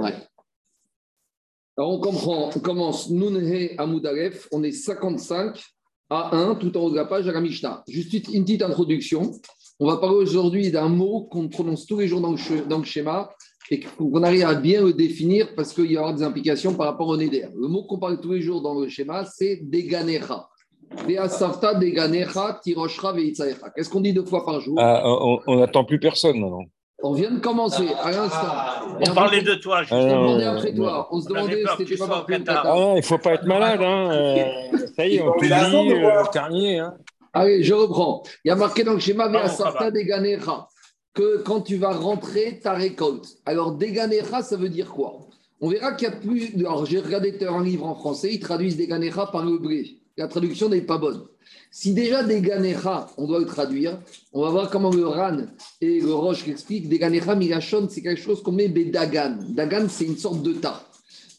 Ouais. Alors on comprend, on commence Nunhe Amoudalef, on est 55 à 1 tout en haut de la page à la Mishnah. Juste une petite introduction. On va parler aujourd'hui d'un mot qu'on prononce tous les jours dans le, dans le schéma et qu'on arrive à bien le définir parce qu'il y aura des implications par rapport au Neder. Le mot qu'on parle tous les jours dans le schéma, c'est Deganecha. Deganecha, Tiroshra, Qu'est-ce qu'on dit deux fois par jour? Ah, On n'attend plus personne maintenant. On vient de commencer à l'instant. On parlait de toi, je demandais après toi. On se demandait si c'était pas plus Ah non, il ne faut pas être malade. Hein. Euh, ça y est, on t'oublie, euh, Carnier. Hein. Allez, je reprends. Il y a marqué dans le schéma Veasarta Deganecha que quand tu vas rentrer ta récolte. Alors, Deganecha, ça veut dire quoi? On verra qu'il y a plus. Alors, j'ai regardé un livre en français, ils traduisent Deganecha par le blé. La traduction n'est pas bonne. Si déjà des ganecha, on doit le traduire, on va voir comment le ran et le roche expliquent. Des ganecha migashon, c'est quelque chose qu'on met dagan. Dagan, c'est une sorte de tas.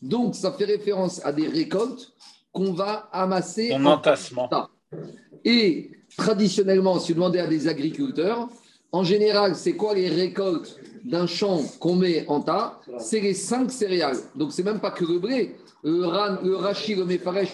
Donc, ça fait référence à des récoltes qu'on va amasser en entassement. Tas. Et traditionnellement, si vous demandez à des agriculteurs, en général, c'est quoi les récoltes d'un champ qu'on met en tas? C'est les cinq céréales. Donc, c'est même pas que le blé. Le, ran, le rachis, le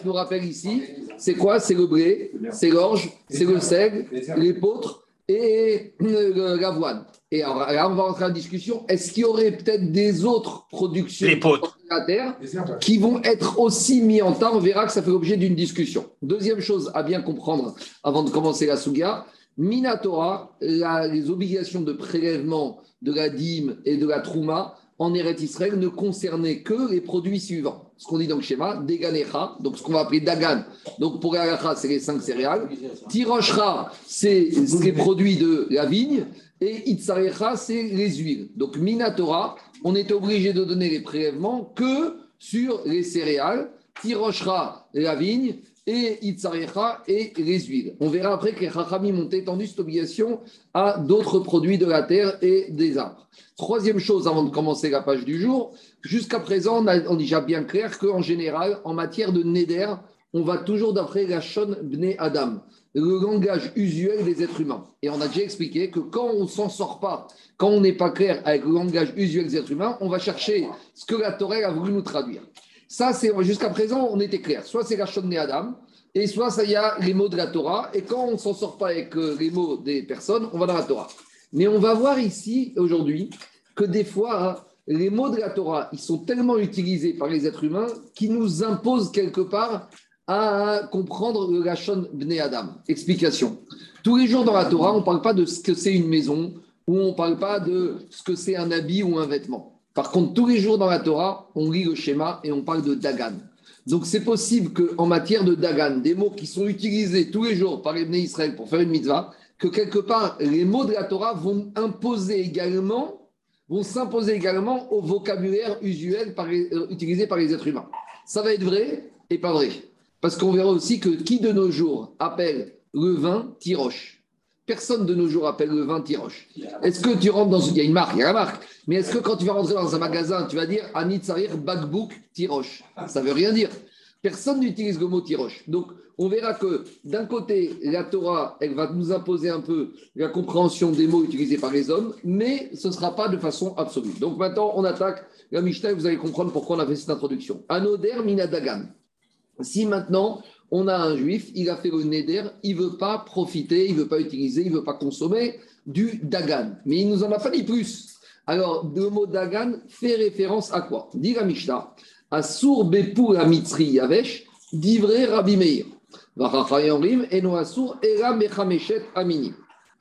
nous rappelle ici, c'est quoi? C'est le blé, c'est l'orge, c'est le seigle, l'épeautre et l'avoine. Et alors, là, on va rentrer en discussion. Est-ce qu'il y aurait peut-être des autres productions de la terre qui vont être aussi mis en tas On verra que ça fait l'objet d'une discussion. Deuxième chose à bien comprendre avant de commencer la Souga, Minatora, les obligations de prélèvement de la dîme et de la trouma en Eretz Israël ne concernaient que les produits suivants ce qu'on dit dans le schéma, Deganecha, donc ce qu'on va appeler Dagan. Donc pour Galacha, c'est les cinq céréales. Tiroshra, c'est les produits de la vigne. Et Itzarecha, c'est les huiles. Donc Minatora, on est obligé de donner les prélèvements que sur les céréales. Tiroshra, la vigne et Itzarecha et les huiles. On verra après que les Chachamim ont étendu cette obligation à d'autres produits de la terre et des arbres. Troisième chose avant de commencer la page du jour, jusqu'à présent, on, a, déjà bien clair qu'en général, en matière de Neder, on va toujours d'après la Shon Bne Adam, le langage usuel des êtres humains. Et on a déjà expliqué que quand on s'en sort pas, quand on n'est pas clair avec le langage usuel des êtres humains, on va chercher ce que la Torah a voulu nous traduire. Ça, c'est jusqu'à présent, on était clair. Soit c'est la Shon Bne Adam, et soit ça y a les mots de la Torah. Et quand on ne s'en sort pas avec euh, les mots des personnes, on va dans la Torah. Mais on va voir ici, aujourd'hui, que des fois, hein, les mots de la Torah, ils sont tellement utilisés par les êtres humains qu'ils nous imposent quelque part à comprendre le Lachon Bne Adam. Explication. Tous les jours dans la Torah, on ne parle pas de ce que c'est une maison ou on ne parle pas de ce que c'est un habit ou un vêtement. Par contre, tous les jours dans la Torah, on lit le schéma et on parle de Dagan. Donc c'est possible qu'en matière de Dagan, des mots qui sont utilisés tous les jours par les Israël pour faire une mitzvah, que quelque part, les mots de la Torah vont imposer également, s'imposer également au vocabulaire usuel euh, utilisé par les êtres humains. Ça va être vrai et pas vrai. Parce qu'on verra aussi que qui de nos jours appelle le vin tiroche? Personne de nos jours appelle le vin tiroche. Est-ce que tu rentres dans une... Il y a une marque, il y a la marque. Mais est-ce que quand tu vas rentrer dans un magasin, tu vas dire Anitzarir Bagbouk Tiroche Ça veut rien dire. Personne n'utilise le mot tiroche. Donc, on verra que d'un côté, la Torah, elle va nous imposer un peu la compréhension des mots utilisés par les hommes, mais ce ne sera pas de façon absolue. Donc maintenant, on attaque la Mishnah et vous allez comprendre pourquoi on a fait cette introduction. Anoder minadagan. Si maintenant, on a un juif, il a fait le neder, il ne veut pas profiter, il ne veut pas utiliser, il ne veut pas consommer du dagan. Mais il nous en a fallu plus. Alors, le mot dagan fait référence à quoi? Dit la Mishnah, à Bepou la Mitzri Yavesh, d'Ivré Rabbi Meir.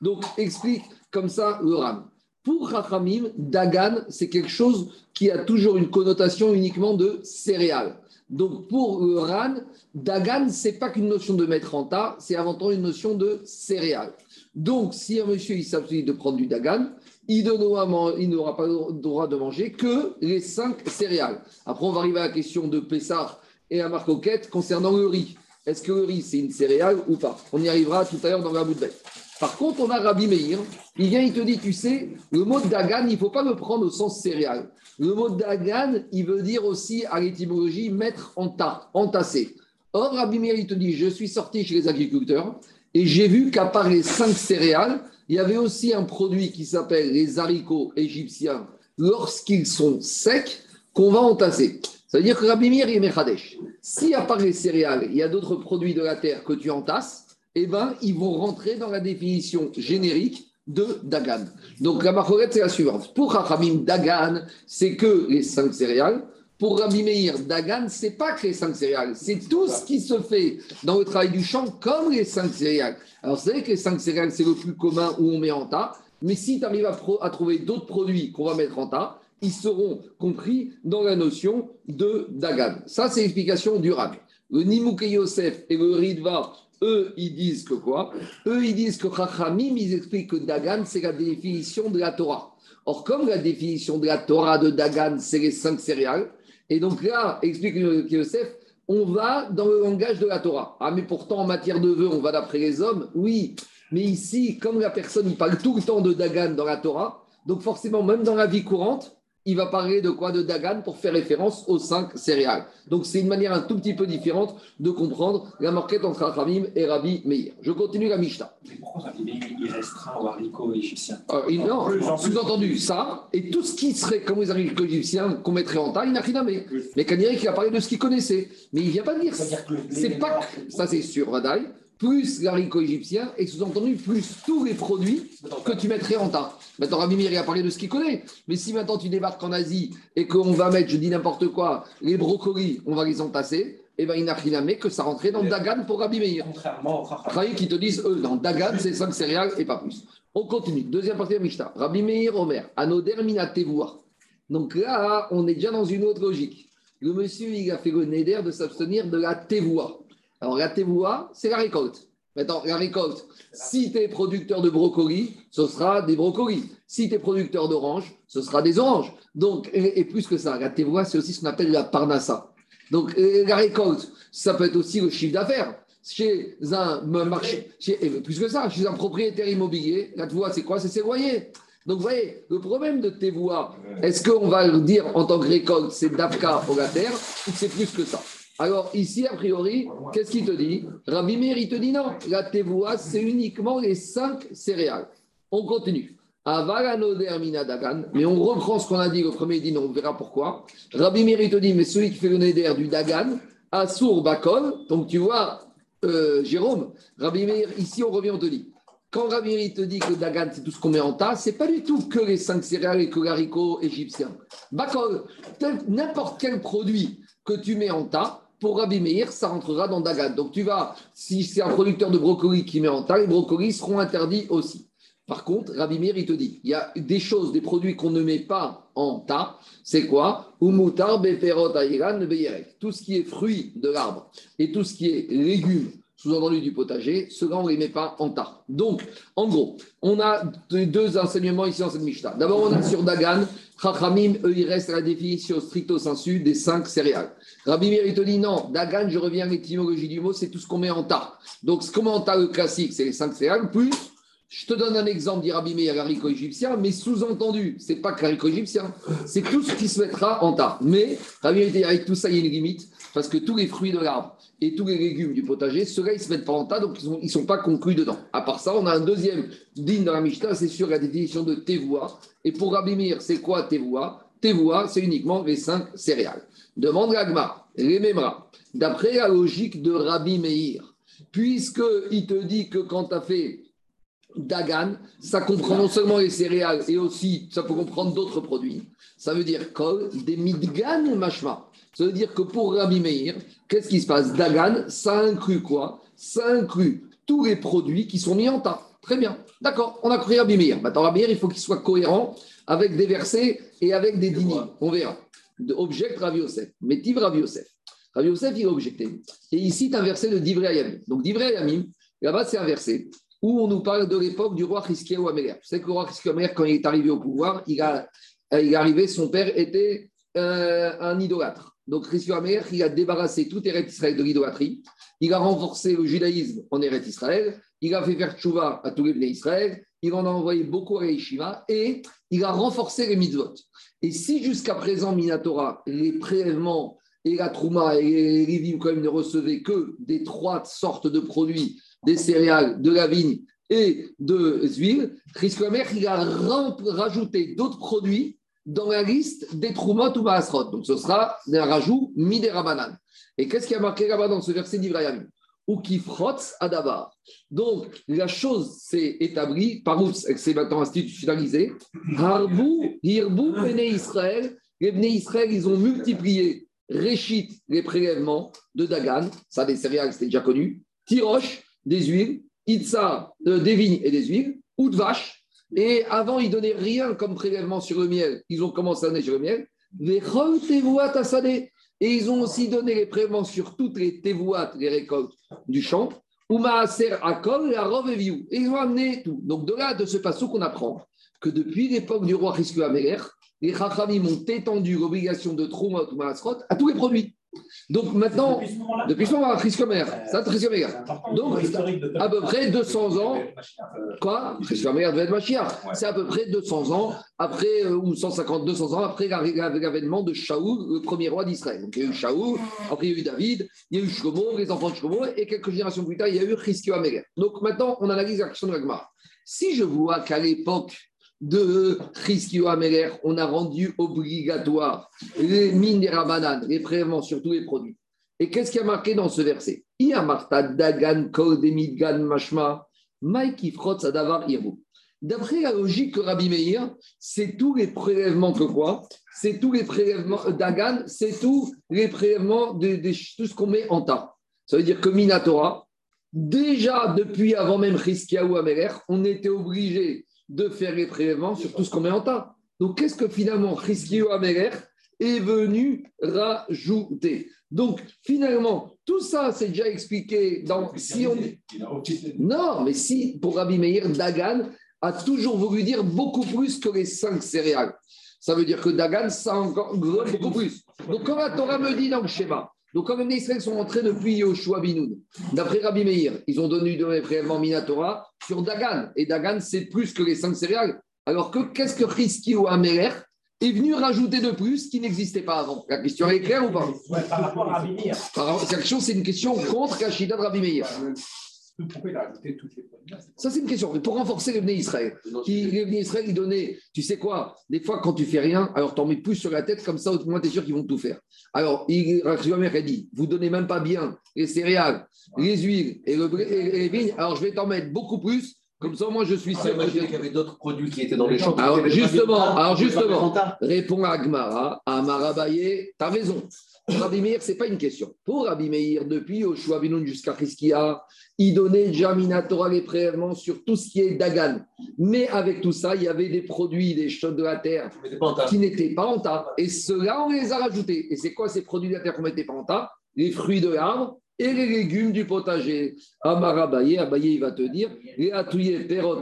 Donc, explique comme ça le Ram. Pour Chachamim, Dagan, c'est quelque chose qui a toujours une connotation uniquement de céréales. Donc, pour Ran, Dagan, c'est pas qu'une notion de mettre en tas, c'est avant tout une notion de céréales. Donc, si un monsieur s'agit de prendre du Dagan, il n'aura pas le droit de manger que les cinq céréales. Après, on va arriver à la question de Pessar et à Marcoquette concernant le riz. Est-ce que le riz, c'est une céréale ou pas? On y arrivera tout à l'heure dans la bout de Par contre, on a Rabbi Meir. Il vient, il te dit, tu sais, le mot dagan, il ne faut pas le prendre au sens céréal. Le mot dagan, il veut dire aussi, à l'étymologie, mettre en tas, entasser. Or, Rabbi Meir, il te dit, je suis sorti chez les agriculteurs et j'ai vu qu'à part les cinq céréales, il y avait aussi un produit qui s'appelle les haricots égyptiens lorsqu'ils sont secs qu'on va entasser. Ça veut dire que Rabbi Meir et Mechadesh, si à part les céréales, il y a d'autres produits de la terre que tu entasses, eh ben, ils vont rentrer dans la définition générique de Dagan. Donc la marquette, c'est la suivante. Pour Rachamim, Dagan, c'est que les cinq céréales. Pour Rabbi Meir, Dagan, c'est pas que les cinq céréales, c'est tout ce qui se fait dans le travail du champ comme les cinq céréales. Alors, c'est vrai que les cinq céréales, c'est le plus commun où on met en tas, mais si tu arrives à, trouver d'autres produits qu'on va mettre en tas, ils seront compris dans la notion de Dagan. Ça, c'est l'explication du Rav. Le Nimouke Yosef et le Ridva, eux, ils disent que quoi? Eux, ils disent que Chachamim, ils expliquent que Dagan, c'est la définition de la Torah. Or, comme la définition de la Torah de Dagan, c'est les cinq céréales, et donc là, explique Yosef, on va dans le langage de la Torah. Ah, mais pourtant, en matière de vœux, on va d'après les hommes. Oui, mais ici, comme la personne, il parle tout le temps de Dagan dans la Torah, donc forcément, même dans la vie courante, il va parler de quoi De Dagan pour faire référence aux cinq céréales. Donc c'est une manière un tout petit peu différente de comprendre la marquette entre Rachamim et Rabbi Meir. Je continue la Mishnah. Mais pourquoi Rabbi Meir il restreint aux haricots égyptiens? Euh, Non, sous-entendu, ça, et tout ce qui serait comme les haricots égyptiens qu'on mettrait en taille, il n'a rien à mettre. Mais Kanirek, a parlé de ce qu'il connaissait. Mais il ne vient pas de dire. C'est pas. Ça, c'est sûr, Vadaï plus l'haricot égyptien, et sous-entendu, plus tous les produits que tu mettrais en tas. Maintenant, Rabbi Mir, il a parlé de ce qu'il connaît. Mais si maintenant tu débarques en Asie et qu'on va mettre, je dis n'importe quoi, les brocolis, on va les entasser, et eh bien il n'a rien à mettre que ça rentrait dans Dagan pour Rabbi Meir. Contrairement aux qui te disent, eux, dans Dagan, c'est 5 céréales et pas plus. On continue. Deuxième partie de Mishnah. Rabbi Meir, Omer, Anoder Minatevoua. Donc là, on est déjà dans une autre logique. Le monsieur, il a fait le néder de s'abstenir de la tevoua. Alors, la tevoua, c'est la récolte. Maintenant, la récolte, si tu es producteur de brocolis, ce sera des brocolis. Si tu es producteur d'oranges, ce sera des oranges. Donc, et, plus que ça, la tevoua, c'est aussi ce qu'on appelle la parnassa. Donc, la récolte, ça peut être aussi le chiffre d'affaires. Chez un marché, plus que ça, chez un propriétaire immobilier, la tevoua, c'est quoi? C'est ses loyers. Donc, vous voyez, le problème de tevoua, est-ce qu'on va le dire en tant que récolte, c'est d'Afka au la terre, ou c'est plus que ça? Alors ici, a priori, qu'est-ce qu'il te dit? Rabbi Meir, il te dit non, la tevoua, c'est uniquement les cinq céréales. On continue. Mais on reprend ce qu'on a dit le premier dit, on verra pourquoi. Rabbi Meir, te dit, mais celui qui fait le néder du Dagan, Assour Bakol, donc tu vois, euh, Jérôme, Rabbi Meir, ici on revient, on te dit, quand Rabbi Meir te dit que Dagan, c'est tout ce qu'on met en tas, c'est pas du tout que les cinq céréales et que l'haricot égyptien. Bakol, n'importe quel produit que tu mets en tas, pour Rabbi ça rentrera dans Dagan. Donc tu vas, si c'est un producteur de brocolis qui met en tas, les brocolis seront interdits aussi. Par contre, Rabbi il te dit, il y a des choses, des produits qu'on ne met pas en tas. C'est quoi? Tout ce qui est fruit de l'arbre et tout ce qui est légumes sous-entendu du potager, ceux-là, on ne les met pas en tas. Donc, en gros, on a deux enseignements ici dans cette Mishnah. D'abord, on a sur Dagan, Chachamim, eux, ils restent à la définition stricto sensu des cinq céréales. Rabbi il te dit non, Dagan, je reviens à l'étymologie du mot, c'est tout ce qu'on met en tas. Donc, ce qu'on met en tas, le classique, c'est les cinq céréales, plus je te donne un exemple, dit Rabbi Meir, l'haricot égyptien, mais sous-entendu, c'est pas que l'haricot égyptien, c'est tout ce qui se mettra en tas. Mais Rabbi Meir avec tout ça, il y a une limite, parce que tous les fruits de l'arbre et tous les légumes du potager, ceux-là, ils se mettent pas en tas, donc ils ne sont, pas conclus dedans. À part ça, on a un deuxième digne dans la Mishnah, c'est sur la définition de tevoua. Et pour Rabbi c'est quoi tevoua Tevoua, c'est uniquement les cinq céréales. Demande l'agma, les Memra. D'après la logique de Rabbi Meir, puisqu'il te dit que quand tu as fait Dagan, ça comprend non seulement les céréales et aussi ça peut comprendre d'autres produits. Ça veut dire kol, des midgan mashma. Ça veut dire que pour Rabbi Meir, qu'est-ce qui se passe? Dagan, ça inclut quoi? Ça inclut tous les produits qui sont mis en tas. Très bien. D'accord, on a cru Rabbi Meir. Maintenant, Rabbi Meir, il faut qu'il soit cohérent avec des versets et avec des dîners. On verra. De object Rabbi Yosef. Métiv Rabbi Yosef. Rabbi Yosef, il a objecté. Et ici, tu un verset de Divrei Ayamim. Donc, Divrei Ayamim, là-bas, c'est un verset où on nous parle de l'époque du roi Hiskiaou Améler. Savez que le roi Hiskiaou Améler, quand il est arrivé au pouvoir, il, a, il est arrivé, son père était euh, un idolâtre. Donc Hiskiaou Améler, il a débarrassé tout Eretz Israël de l'idolâtrie. Il a renforcé le judaïsme en Eretz Israël. Il a fait faire tchouva à tous les pays d'Israël. Il en a envoyé beaucoup à Yeshiva et il a renforcé les mitzvot. Et si jusqu'à présent, Minatora, les prélèvements et la trouma et les rivim, quand même, ne recevaient que des trois sortes de produits des céréales, de la vigne et de l'huile, Christ il a rajouté d'autres produits dans la liste des Troumot ou Maasrot. Donc ce sera un rajout Miderabanan. Et qu'est-ce qui a marqué là-bas dans ce verset d'Ibrahim? Ou qui frotte à Dabar. Donc la chose s'est établie, par où c'est maintenant institutionnalisé. Harbu, Hirbu, Bene Israël. Les Bene Israël, ils ont multiplié Réchit, les prélèvements de Dagan, ça des céréales, c'était déjà connu. Tiroche, des huiles. Itza, euh, des vignes et des huiles. Ou de vache. Et avant, ils donnaient rien comme prélèvement sur le miel. Ils ont commencé à donner sur le miel. Et ils ont aussi donné les prélèvements sur toutes les tevuat, les récoltes du champ. akol, la et ils ont amené tout. Donc de là, de ce passage qu'on apprend que depuis l'époque du roi Risque Améler, les Chachamim ont étendu l'obligation de Troumot ou à tous les produits. Donc maintenant, depuis ce moment-là, Chriscomer, ça, Chriscomer. Donc, à peu près 200 ans, quoi? Chriscomer devait être Machia. C'est à peu près 200 ans après, euh, ou 150, 200 ans après l'avènement de Shaoul, le premier roi d'Israël. Donc il y a eu Shaoul, après il y a eu David, il y a eu Shlomo, les enfants de Shlomo, et quelques générations plus tard, il y a eu Chriscomer. Donc maintenant, on analyse la question de l'Agmar. Si je vois qu'à l'époque, de Chiskio Ameler, on a rendu obligatoire les mines des rabanan, les prélèvements sur tous les produits. Et qu'est-ce qui a marqué dans ce verset? Dagan Mashma D'après la logique que Rabbi Meir, c'est tous les prélèvements que quoi? C'est tous les prélèvements euh, Dagan, c'est tous les prélèvements de, tout ce qu'on met en tas. Ça veut dire que Minatora, déjà depuis avant même ou Ameler, on était obligé de faire les prélèvements sur tout ce qu'on met en tas. Donc, qu'est-ce que finalement Riskio Améler est venu rajouter? Donc, finalement, tout ça, c'est déjà expliqué dans. Si on... Non, mais si, pour Rabbi Meir, Dagan a toujours voulu dire beaucoup plus que les cinq céréales. Ça veut dire que Dagan, ça encore beaucoup plus. Donc, quand la Torah me dit dans le schéma, donc, comme les Israël sont entrés depuis Yoshua Binoun, d'après Rabbi Meir, ils ont donné prélèvements Minatora sur Dagan. Et Dagan, c'est plus que les cinq céréales. Alors que qu'est-ce que Rizki ou Améler est venu rajouter de plus qui n'existait pas avant? La question est claire ou pas? Par rapport à Rabbi Meir. C'est une question contre Kachida de Rabbi Meir. Toutes les Ça, c'est une question. Pour renforcer les Bnei Israël. les Bnei Israël, ils donnaient, tu sais quoi, des fois, quand tu fais rien, alors tu en mets plus sur la tête, comme ça, au moins, tu es sûr qu'ils vont tout faire. Alors, il a dit, vous donnez même pas bien les céréales, les huiles et, les vignes, alors je vais t'en mettre beaucoup plus. Comme ça, moi, je suis sûr. qu'il y avait d'autres produits qui étaient dans les champs. Alors, justement, alors justement, répond à Agmara, à Marabaye, tu as raison. Pour Rabbi Meir, ce n'est pas une question. Pour Rabbi Meir, depuis Oshua Binoun jusqu'à Chriskia, il donnait déjà Minatora les prélèvements sur tout ce qui est Dagan. Mais avec tout ça, il y avait des produits, des choses de la terre qui n'étaient pas en tas. Et ceux-là, on les a rajoutés. Et c'est quoi ces produits de la terre qu'on ne mettait pas en tas? Les fruits de l'arbre et les légumes du potager. Amar Abaye, Abaye, il va te dire Perot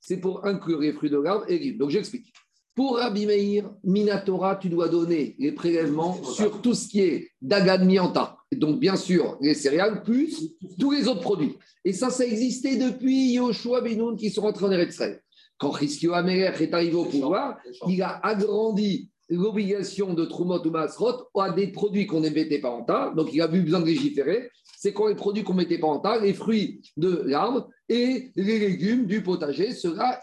C'est pour inclure les fruits de l'arbre et les légumes. Donc j'explique. Pour Rabbi Meir, Minatora, tu dois donner les prélèvements sur tout ce qui est Dagan Mianta. Donc, bien sûr, les céréales, plus tous les autres produits. Et ça, ça existait depuis Yoshua Benoun qui sont rentrés en Eretz Quand Riskio Améler est arrivé au pouvoir, il a agrandi l'obligation de Trumot ou Masrot à des produits qu'on ne mettait pas en tas. Donc, il a eu besoin de légiférer. C'est quoi les produits qu'on ne mettait pas en tas Les fruits de l'arbre et les légumes du potager.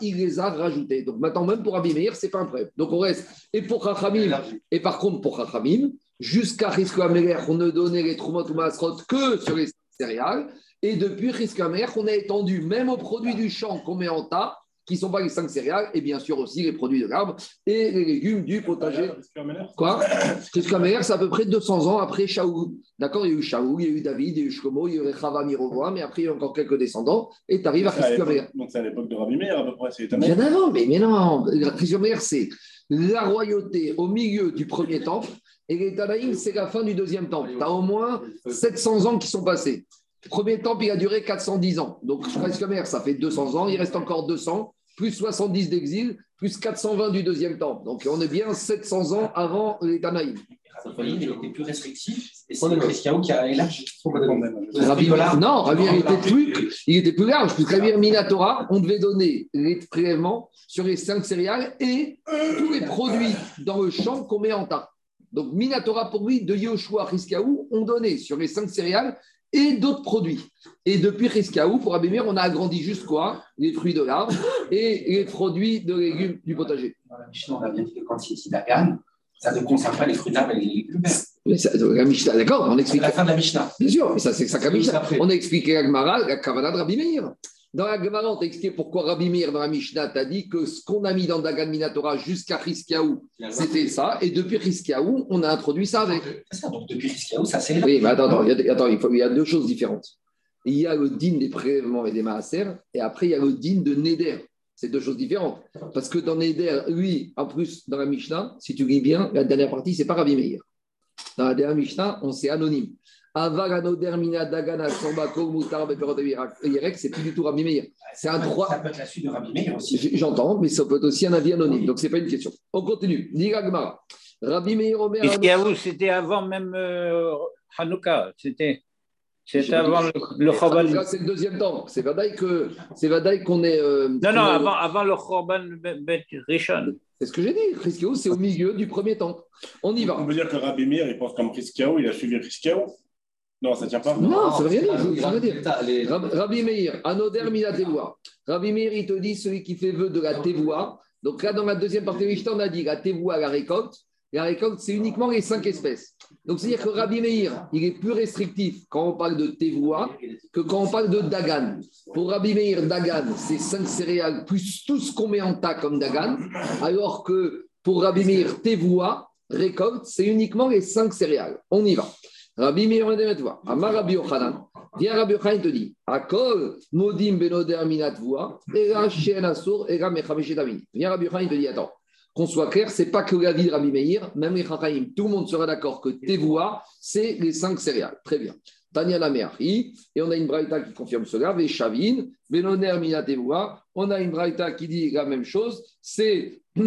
Il les a rajoutés. Donc, maintenant, même pour Abimeir, ce n'est pas un problème. Donc, on reste. Et pour Chachamim, et par contre, pour Chachamim, jusqu'à Améler, on ne donnait les Trumot ou Masrot que sur les céréales. Et depuis Améler, on a étendu même aux produits du champ qu'on met en tas qui ne sont pas les cinq céréales, et bien sûr aussi les produits de l'arbre et les légumes du potager. Quoi? Christophe c'est à peu près 200 ans après Shaoul. D'accord? Il y a eu Shaoul, il y a eu David, il y a eu Shlomo, il y a eu Chava Mirovoa, mais après il y a encore quelques descendants, et tu arrives à Christophe Donc c'est à l'époque de Rabbi Meir à peu près, c'est Bien avant, mais, mais non, Christophe c'est la royauté au milieu du premier temple, et les Tanaïm, c'est la fin du deuxième temple. Tu as au moins 700 ans qui sont passés. Premier temple, il a duré 410 ans. Donc, Christophe ça fait 200 ans, il reste encore 200 plus 70 d'exil, plus 420 du deuxième temple. Donc on est bien 700 ans avant les Tanaïm. Il était plus restrictif et c'est Christian qui a élargi. non, Rabbi était plus, il était plus large, puisque Rabbi Minatora, on devait donner les prélèvements sur les cinq céréales et tous les produits dans le champ qu'on met en tas. Donc Minatora, pour lui, de Yoshua à Riskaou, on donnait sur les cinq céréales et d'autres produits. Et depuis Riskaou, pour Abimir, on a agrandi juste quoi? Les fruits de l'arbre et les produits de légumes du potager. Dans la Mishnah, on a bien dit que quand il y a ça ne concerne pas les fruits d'arbre et les légumes verts. la Mishnah, d'accord, on explique. À la fin de la Mishnah. Bien sûr, mais ça, c'est ça, la Mishnah. On a expliqué la Gemara, la Kavana de Rabbi Meir. Dans la Gemara, on t'a expliqué pourquoi Rabbi Meir, dans la Mishnah, t'a dit que ce qu'on a mis dans Dagan Minatora jusqu'à Riskiaou, c'était ça. Et depuis Riskiaou, on a introduit ça avec. C'est ça, donc depuis Riskiaou, ça c'est. Oui, mais attends, attends, il y a, attends, il, faut, il y a deux choses différentes. Il y a le din des prélèvements et des maaser, et après, il y a le din de Neder. C'est deux choses différentes. Parce que dans Neder, lui, en plus, dans la Mishnah, si tu lis bien, la dernière partie, c'est pas Rabbi Meir. Dans la dernière Mishnah, on c'est anonyme. C'est plus du tout Rabbi Meir. C'est un droit. Ça peut être la suite de Rabbi Meir aussi. J'entends, mais ça peut être aussi un avis anonyme. Donc, ce n'est pas une question. On continue. Diga Gemara. Rabbi Meir Omer. C'était avant même euh, Hanouka. C'était. C'était avant le, le Chorban. C'est le deuxième temps. C'est Vadaï que c'est Vadaï qu'on est. Euh, non, non, avant, avant le Chorban Bet Rishon. C'est ce que j'ai dit. Chriskiaou, c'est au milieu du premier temps. On y va. On veut dire que Rabbi Meir, il pense comme Chriskiaou, il a suivi Chriskiaou non, ça ne tient pas. Non, ça veut rien dire. Ça veut dire. Rabbi Meir, Anoder Mina Tevoa. Rabbi Meir, il te dit celui qui fait vœu de la Tevoa. Donc là, dans la deuxième partie de on a dit la Tevoa, la récolte. La récolte, c'est uniquement les cinq espèces. Donc, c'est-à-dire que Rabbi Meir, il est plus restrictif quand on parle de Tevoa que quand on parle de Dagan. Pour Rabbi Meir, Dagan, c'est cinq céréales plus tout ce qu'on met en tas comme Dagan. Alors que pour Rabbi Meir, Tevoa, récolte, c'est uniquement les cinq céréales. On y va. Rabbi Meir, Amar Rabbi Yochanan. Viens Rabbi Yochanan te dit Akol, Modim Benoder Minatvoa, Era Shen Asur, Era Mechameshetavin. Viens Rabbi Yochanan te dit Attends, qu'on soit clair, c'est pas que la vie de Rabbi Meir, même les Chachaim, tout le monde sera d'accord que Tevoa, c'est les cinq céréales. Très bien. Tania la et on a une braïta qui confirme cela, Veshavin, Benoder Minatevoa, on a une braïta qui dit la même chose, c'est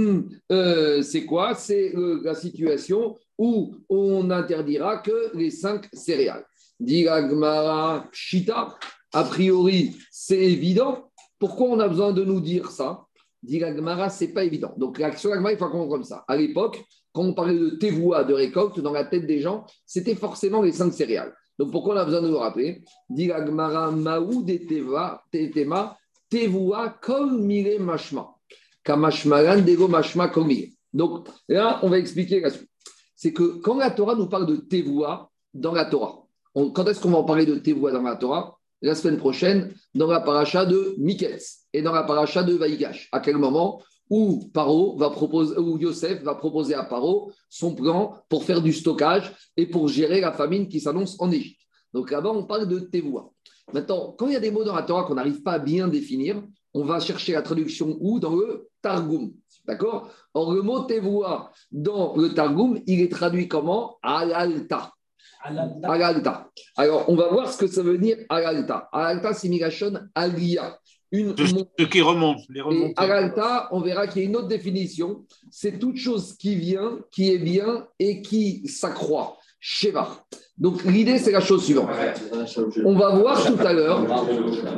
euh, quoi? C'est euh, la situation où on n'interdira que les cinq céréales. Diragmara Shita, a priori, c'est évident. Pourquoi on a besoin de nous dire ça? Diragmara, ce n'est pas évident. Donc, l'action d'Agmara, il faut comprendre comme ça. À l'époque, quand on parlait de tevoua, de récolte, dans la tête des gens, c'était forcément les cinq céréales. Donc, pourquoi on a besoin de nous rappeler? Diragmara Maou de Tetema, tevoua kol mire mashma. Kamashmaran dego mashma komire. Donc, là, on va expliquer la suite c'est que quand la Torah nous parle de Tevoua dans la Torah, quand est-ce qu'on va en parler de Tevoua dans la Torah? La semaine prochaine, dans la paracha de Miketz et dans la paracha de Vaïgash. À quel moment? Où Paro va proposer, où Yosef va proposer à Paro son plan pour faire du stockage et pour gérer la famine qui s'annonce en Égypte. Donc là-bas, on parle de Tevoua. Maintenant, quand il y a des mots dans la Torah qu'on n'arrive pas à bien définir, on va chercher la traduction où? Dans le Targum. D'accord? Or, le mot tevoua dans le Targum, il est traduit comment? Alalta. Alalta. Alors, on va voir ce que ça veut dire alalta. Alalta, c'est Migashon alia. Une ce qui remonte. Les et alalta, on verra qu'il y a une autre définition. C'est toute chose qui vient, qui est bien et qui s'accroît. Sheva. Donc l'idée, c'est la chose suivante. On va voir tout à l'heure,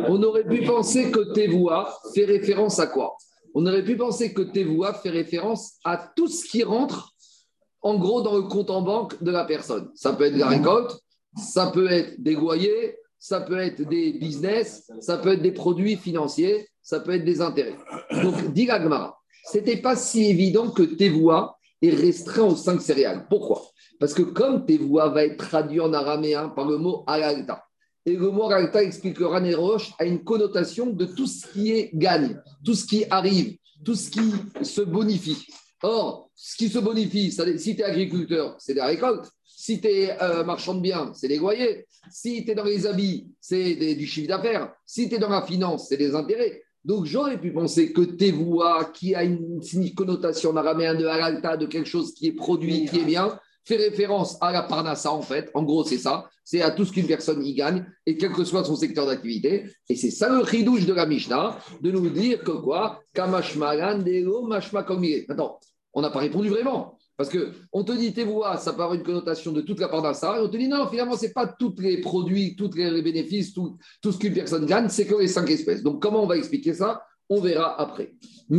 on aurait pu penser que Tevoua fait référence à quoi? On aurait pu penser que Tevoua fait référence à tout ce qui rentre, en gros, dans le compte en banque de la personne. Ça peut être la récolte, ça peut être des loyers, ça peut être des business, ça peut être des produits financiers, ça peut être des intérêts. Donc, dit ce n'était pas si évident que Tevoua est restreint aux cinq céréales. Pourquoi? Parce que comme Tevoua va être traduit en araméen par le mot alalta, et le mot Ralta expliquera Roche a une connotation de tout ce qui est gagne, tout ce qui arrive, tout ce qui se bonifie. Or, ce qui se bonifie, si tu es agriculteur, c'est des récoltes. Si tu es euh, marchand de biens, c'est des loyers. Si tu es dans les habits, c'est du chiffre d'affaires. Si tu es dans la finance, c'est des intérêts. Donc, j'aurais pu penser que Tevoua, qui a une connotation en de Haralta, de quelque chose qui est produit, qui est bien, fait référence à la parnassa, en fait. En gros, c'est ça. C'est à tout ce qu'une personne y gagne, et quel que soit son secteur d'activité. Et c'est ça le chidouche de la Mishnah, de nous dire que quoi? Attends, on n'a pas répondu vraiment. Parce qu'on te dit Tevoua, ça avoir une connotation de toute la parnassa, et on te dit non, finalement, ce n'est pas tous les produits, tous les bénéfices, tout, tout ce qu'une personne gagne, c'est que les cinq espèces. Donc, comment on va expliquer ça? On verra après. À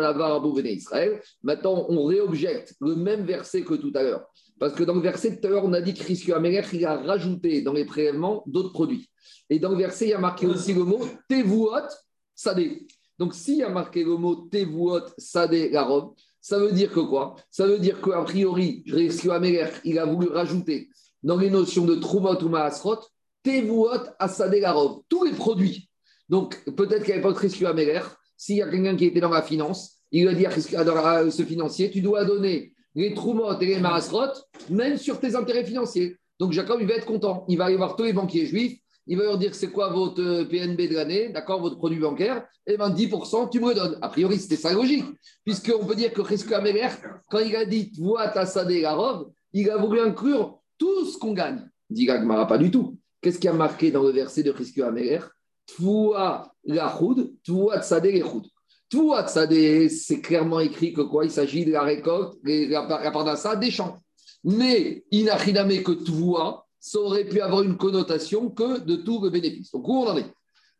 la Israël. Maintenant, on réobjecte le même verset que tout à l'heure. Parce que dans le verset tout à l'heure, on a dit que Christ il a rajouté dans les prélèvements d'autres produits. Et dans le verset, il y a marqué aussi le mot Tevuot Sadé. Donc, s'il y a marqué le mot Tevuot Sadé Garov, ça veut dire que quoi? Ça veut dire qu'a priori, il a voulu rajouter dans les notions de Trumot ou Maasrot, Tevuot Asadé Garov, tous les produits. Donc, peut-être qu'à l'époque, Risque Améler, s'il y a quelqu'un qui était dans la finance, il va dire à ce financier, tu dois donner les Trumot et les Maasrot, même sur tes intérêts financiers. Donc, Jacob, il va être content. Il va aller voir tous les banquiers juifs il va leur dire c'est quoi votre PNB de l'année, d'accord, votre produit bancaire, et bien 10%, tu me le donnes. A priori, c'était ça logique, puisqu'on peut dire que Risque Améler, quand il a dit vois ta Garov, il a voulu inclure tout ce qu'on gagne. Dit Gagmara, pas du tout. Qu'est-ce qui a marqué dans le verset de Risque Améler? Tvoua la choud, tvoua tsadé les choud. Tvoua tsadé, c'est clairement écrit que quoi? Il s'agit de la récolte, la, d'un ça, des champs. Mais rien que tvoua, ça aurait pu avoir une connotation que de tout le bénéfice. Donc, où on en est?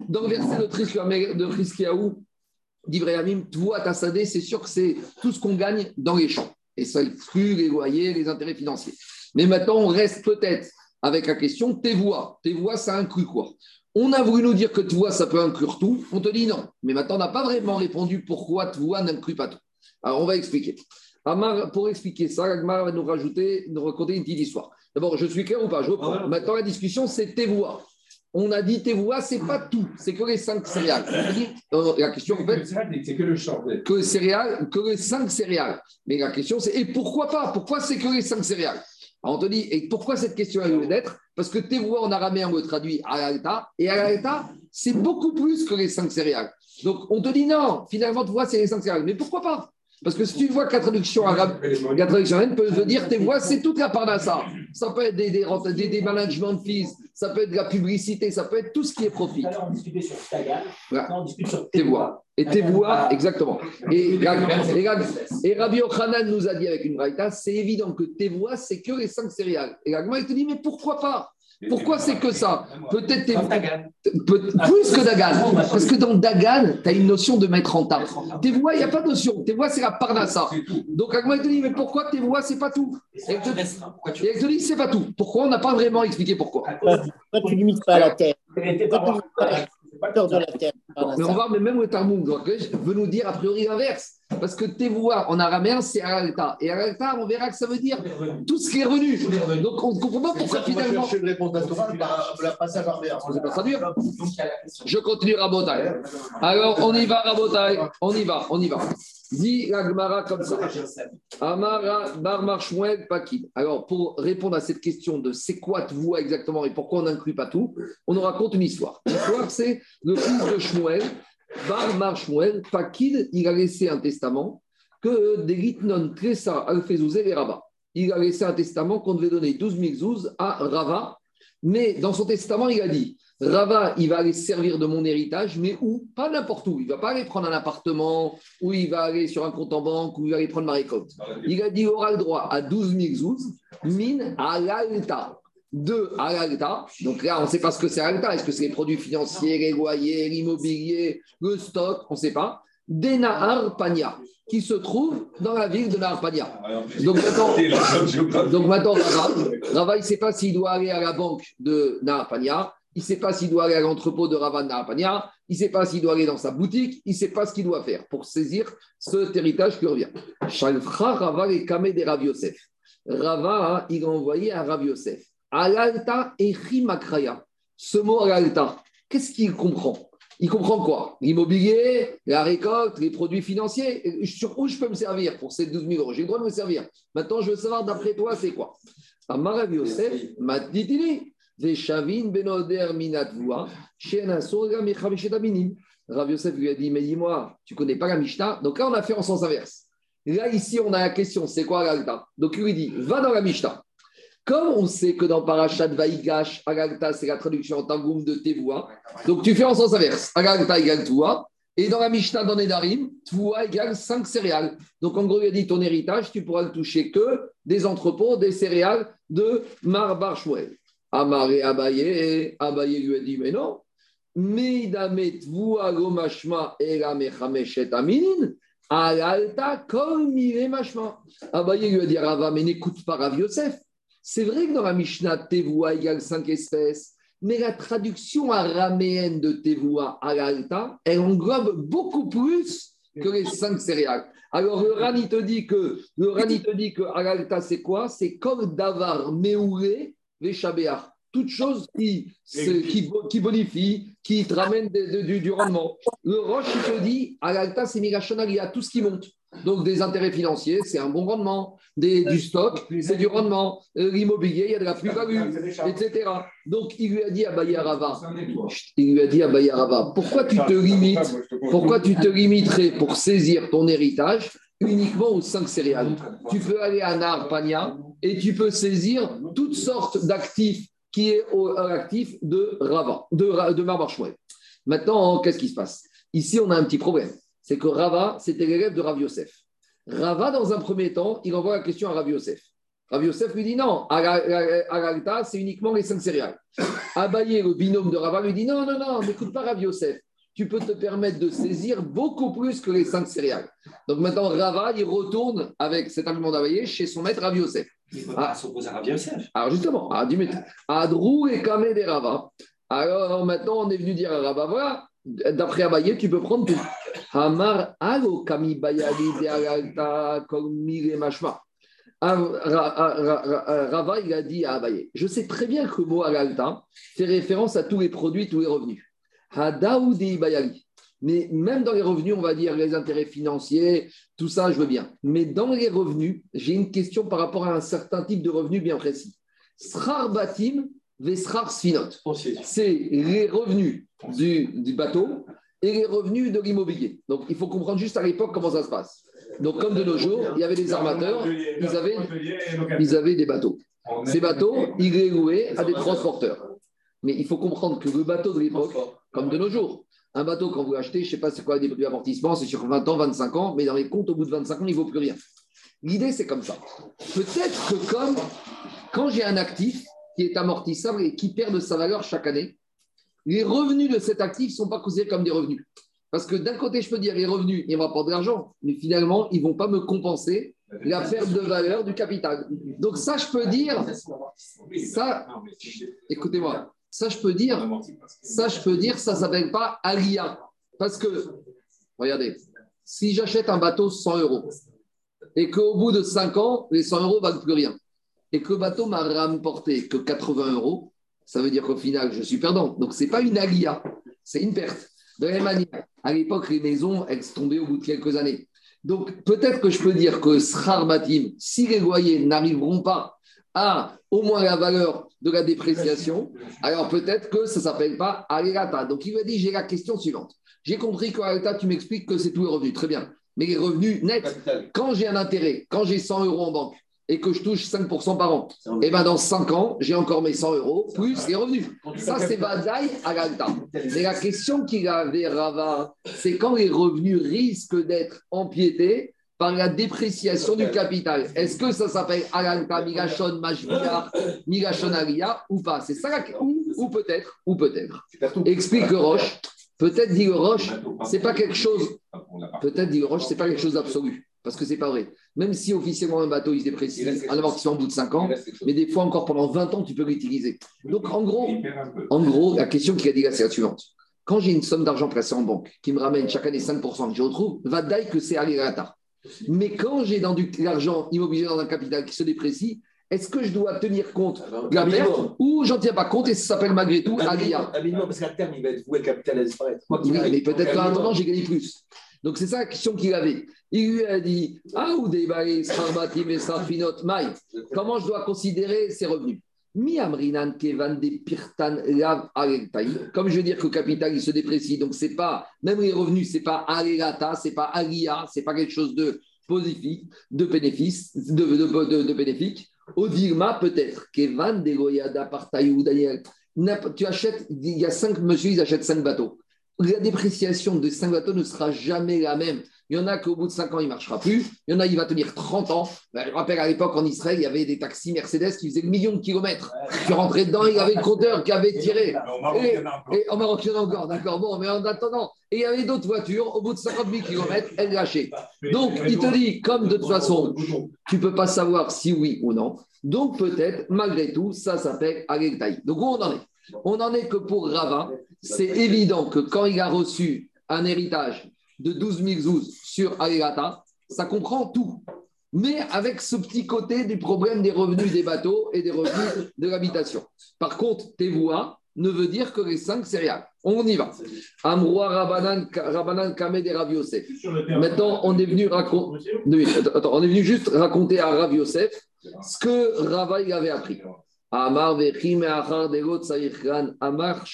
Dans le verset de Triskiaou, d'Ivréamim, toi, Tassadé, c'est sûr que c'est tout ce qu'on gagne dans les champs. Et ça exclut les loyers, les intérêts financiers. Mais maintenant, on reste peut-être avec la question tes voix. Tes voix, ça inclut quoi? On a voulu nous dire que voix, ça peut inclure tout. On te dit non. Mais maintenant, on n'a pas vraiment répondu pourquoi voix n'inclut pas tout. Alors, on va expliquer. Amar, pour expliquer ça, Agmar va nous rajouter, nous raconter une petite histoire. D'abord, je suis clair ou pas? Je reprends. Ah Maintenant, la discussion, c'est tes voix. On a dit tes voix, c'est pas tout, c'est que les cinq céréales. Euh, la question, en fait, c'est que le champ. Que les céréales, que les cinq céréales. Mais la question, c'est et pourquoi pas? Pourquoi c'est que les cinq céréales? Alors, on te dit, et pourquoi cette question a lieu d'être? Parce que tes voix en araméen, on le traduit à l'alta, et à l'alta, c'est beaucoup plus que les cinq céréales. Donc, on te dit non, finalement, tu vois, c'est les cinq céréales. Mais pourquoi pas? Parce que si tu vois que la traduction arabe, la traduction arabe peut te dire tes voix, c'est toute la part ça. Ça peut être des, des, des, des management fees, ça peut être de la publicité, ça peut être tout ce qui est profit. Alors, on discutait sur Tagal, on discute sur tes voix. Et tes voix, exactement. Et, et, Rabbi Ochanan nous a dit avec une braïta, c'est évident que tes voix, c'est que les cinq céréales. Et Gagma, il te dit, mais pourquoi pas? Pourquoi c'est que ça Peut-être plus que Dagan. Parce que dans Dagan, tu as une notion de mettre en tas. Tes voix, il n'y a pas de notion. Tes voix, c'est la parnassa. Donc Agma il te dit, mais pourquoi tes voix, c'est pas tout Et elle te dit, c'est pas tout. Pourquoi On n'a pas vraiment expliqué pourquoi. Pourquoi tu ne limites pas à la terre la terre. Mais on va, mais même le Talmud veut nous dire a priori l'inverse. Parce que voix en araméen, c'est Aralta. Et Aralta, on verra que ça veut dire tout ce qui est revenu. Donc on ne comprend pas pourquoi finalement. Je vais répondre à la à Barbère. Je ne pas traduire. Je continue Rabotai. Alors on y va, Rabotai. On y va, on y va. Dit la comme ça. Amara Bar Pakid. Alors, pour répondre à cette question de c'est quoi voix exactement et pourquoi on n'inclut pas tout, on nous raconte une histoire. L'histoire, c'est le fils de Shmuel, Bar Marshmuel, Pakid, il a laissé un testament que Delitnon Tressa et Rabat. Il a laissé un testament qu'on devait donner 12 000 zouz à Rava, mais dans son testament, il a dit Rava, il va aller servir de mon héritage, mais où? Pas n'importe où. Il va pas aller prendre un appartement, ou il va aller sur un compte en banque, ou il va aller prendre ma récolte. Il a dit aura le droit à 12 000 zouz, mine à l'alta de l'alta. Donc là, on ne sait pas ce que c'est l'alta. Est-ce que c'est les produits financiers, les loyers, l'immobilier, le stock? On ne sait pas. Denahar Pania, qui se trouve dans la ville de Nahar Pania. Donc maintenant, donc maintenant Rava, Rava il ne sait pas s'il doit aller à la banque de Nahar Pania, il ne sait pas s'il doit aller à l'entrepôt de Rava de Nahar Pania, il ne sait pas s'il doit aller dans sa boutique, il ne sait pas ce qu'il doit faire pour saisir ce héritage qui revient. Rava et Kamé de Rav Yosef. Rava, il a envoyé à Rav Yosef. Alalta et Makraya. Ce mot alalta, qu'est-ce qu'il comprend? Il comprend quoi? L'immobilier, la récolte, les produits financiers? Sur où je peux me servir pour ces 12 000 euros? J'ai le droit de me servir. Maintenant, je veux savoir d'après toi, c'est quoi? Amarav Yosef m'a dit Veshavin benoder minatvua, Rav Yosef lui a dit Mais dis-moi, tu connais pas la Mishnah? Donc là, on a fait en sens inverse. Là, ici, on a la question c'est quoi l'alta Donc il lui dit Va dans la Mishnah. Comme on sait que dans Parashat Vaigash, Agalta, c'est la traduction en tangoum de Tevoua, donc tu fais en sens inverse. Agalta égale Toua. Et dans la Mishnah, dans Nedarim, Toua égale 5 céréales. Donc en gros, il a dit ton héritage, tu pourras ne toucher que des entrepôts, des céréales de Mar Barshmuel. Amaré Abaye, Abaye lui a dit mais non. Abaye lui a dit Rava, mais n'écoute pas Rav Yosef. C'est vrai que dans la Mishnah, Tevoua égale cinq espèces, mais la traduction araméenne de Tevoua à l'alta, elle englobe beaucoup plus que les cinq céréales. Alors le Rani te dit que le Rani te dit que à l'alta c'est quoi? C'est comme davar meoulé veshabéach. Toute chose qui, qui, qui bonifie, qui te ramène de- de- du, du rendement. Le Roche, il te dit, à l'alta, c'est il a tout ce qui monte. Donc, des intérêts financiers, c'est un bon rendement. Des, du stock, c'est du rendement. Euh, L'immobilier, il y a de la plus-value, etc. Donc, il lui a dit à Bayarava, il lui a dit à Bayarava, pourquoi tu te limites, pourquoi tu te limiterais pour saisir ton héritage uniquement aux cinq céréales? Tu peux aller à Narpania et tu peux saisir toutes sortes d'actifs qui est au, à l'actif de Rava, de, de. Maintenant, qu'est-ce qui se passe? Ici, on a un petit problème. C'est que Rava, c'était l'élève de Rav Yosef. Rava, dans un premier temps, il envoie la question à Rav Yosef. Rav Yosef lui dit non, l'alta, c'est uniquement les cinq céréales. Abaye, le binôme de Rava, lui dit non, non, non, n'écoute pas Rav Yosef. Tu peux te permettre de saisir beaucoup plus que les cinq céréales. Donc maintenant, Rava, il retourne avec cet argument d'Abaye chez son maître Rav Yosef. Il faut pas s'opposer à Rav Yosef. Alors justement, à Adrou et Kamé des Rava. Alors maintenant, on est venu dire à Rava, voilà, d'après Abaye, tu peux prendre tout. Hamar alo kami bayali de alalta kol mire mashma. Il a dit à Abaye, je sais très bien que le mot alalta fait référence à tous les produits, tous les revenus. Hadaoudi bayali. Mais même dans les revenus, on va dire les intérêts financiers, tout ça, je veux bien. Mais dans les revenus, j'ai une question par rapport à un certain type de revenus bien précis. Srar batim vesrar sfinot. C'est les revenus du, du bateau et les revenus de l'immobilier. Donc, il faut comprendre juste à l'époque comment ça se passe. Donc, comme de nos jours, il y avait des armateurs, ils avaient, ils avaient des bateaux. Ces bateaux, ils les louaient à des transporteurs. Mais il faut comprendre que le bateau de l'époque, comme de nos jours, un bateau, quand vous l'achetez, je ne sais pas c'est quoi des prix d'amortissement, c'est sur 20 ans, 25 ans, mais dans les comptes, au bout de 25 ans, il ne vaut plus rien. L'idée, c'est comme ça. Peut-être que comme quand j'ai un actif qui est amortissable et qui perd de sa valeur chaque année, les revenus de cet actif ne sont pas considérés comme des revenus. Parce que d'un côté, je peux dire les revenus, ils me rapportent de l'argent, mais finalement, ils ne vont pas me compenser la perte de valeur du capital. Donc ça, je peux dire, ça, écoutez-moi, ça, je peux dire, ça, je peux dire, ça ne s'appelle pas alia. Parce que, regardez, si j'achète un bateau 100 euros et qu'au bout de 5 ans, les 100 euros ne valent plus rien, et que le bateau m'a rapporté que 80 euros, ça veut dire qu'au final, je suis perdant. Donc, ce n'est pas une alia, c'est une perte. De la même manière, à l'époque, les maisons, elles tombaient au bout de quelques années. Donc, peut-être que je peux dire que Srar Batim, si les loyers n'arriveront pas à au moins la valeur de la dépréciation, alors peut-être que ça ne s'appelle pas Alirata. Donc, il m'a dit j'ai la question suivante. J'ai compris qu'à l'État, tu m'expliques que c'est tous les revenus. Très bien. Mais les revenus nets, quand j'ai un intérêt, quand j'ai 100 euros en banque et que je touche 5% par an, et bien dans 5 ans, j'ai encore mes 100 euros plus les revenus. Ça, c'est Badaï à. Mais la question qu'il avait, Rava, c'est quand les revenus risquent d'être empiétés par la dépréciation du capital. Est-ce que ça s'appelle Alalta, Migashon, Majbia, Migashon Alia ou pas? C'est ça la ou, ou peut-être, ou peut-être. Explique le Roche. Peut-être dit le Roche, c'est pas quelque chose. Peut-être dit le Roche, c'est pas quelque chose d'absolu. Parce que c'est pas vrai. Même si officiellement un bateau il se déprécie, un amortissement au bout de 5 ans, mais des fois encore pendant 20 ans, tu peux l'utiliser. Donc en gros, en gros, la question qu'il a dit là, c'est la suivante. Quand j'ai une somme d'argent placée en banque qui me ramène chaque année 5% que je retrouve, va d'ailleurs que c'est Alirata. Mais quand j'ai dans du- de l'argent immobilier dans un capital qui se déprécie, est-ce que je dois tenir compte de la perte ou j'en tiens pas compte et ça s'appelle malgré tout Alia Un minimum, parce qu'à terme, il va être voué, le capital à disparaître. oui, mais peut-être qu'en attendant, j'ai gagné plus. Donc, c'est ça la question qu'il avait. Il lui a dit Ah, ou et. Comment je dois considérer ces revenus? Comme je veux dire que le capital, il se déprécie. Donc, c'est pas, même les revenus, c'est pas alelata, c'est pas alia, c'est pas quelque chose de positif, de bénéfice, de, de, de, de bénéfique. Odirma, peut-être. Kevan de goyada Daniel. Tu achètes, il y a cinq monsieur, ils achètent cinq bateaux la dépréciation de 5 bateaux ne sera jamais la même Il y en a qu'au bout de 5 ans, il ne marchera plus. Il y en a, il va tenir 30 ans. Ben, je rappelle à l'époque en Israël, il y avait des taxis Mercedes qui faisaient millions de kilomètres. Tu rentrais dedans, il y avait le compteur qui avait tiré. Et, en Maroc, il y en a encore, d'accord. Bon, mais en attendant, et il y avait d'autres voitures, au bout de 50 000 km, elles lâchaient. Donc, il te dit, comme de toute façon, tu ne peux pas savoir si oui ou non. Donc, peut-être, malgré tout, ça s'appelle Agektaï. Donc, où on en est? On en est que pour Rava, c'est évident que quand il a reçu un héritage de 12 000 zouz sur Agegata, ça comprend tout. Mais avec ce petit côté du problème des revenus des bateaux et des revenus de l'habitation. Par contre, Tevoua ne veut dire que les cinq céréales. On y va. Amroua Rabanan, Rabanan Kamed et Rav Yosef. Maintenant, on est venu raconter. On est venu juste raconter à Rav Yosef ce que Rava avait appris. Amar Amar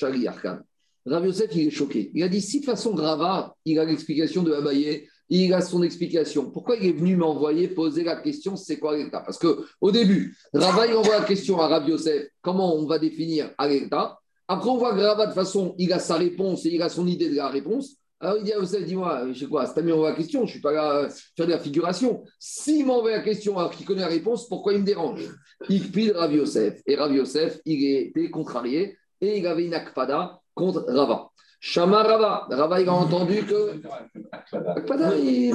Rav Yosef, il est choqué. Il a dit si de façon Rava, il a l'explication de Abaye, il a son explication. Pourquoi il est venu m'envoyer poser la question c'est quoi l'État? Parce qu'au début, Rava, il envoie la question à Rav Yosef comment on va définir l'État? Après, on voit que Rava, de façon, il a sa réponse et il a son idée de la réponse. Alors il dit à Yosef, dis-moi, je sais quoi, c'est pas mieux la question, je ne suis pas là faire de la figuration. S'il m'envoie la question alors qu'il connaît la réponse, pourquoi il me dérange? Il pile Rav Yosef. Et Rav Yosef, il était contrarié et il avait une akpada contre Rava. Shama Rava. Rava, il a entendu que. Akpada, il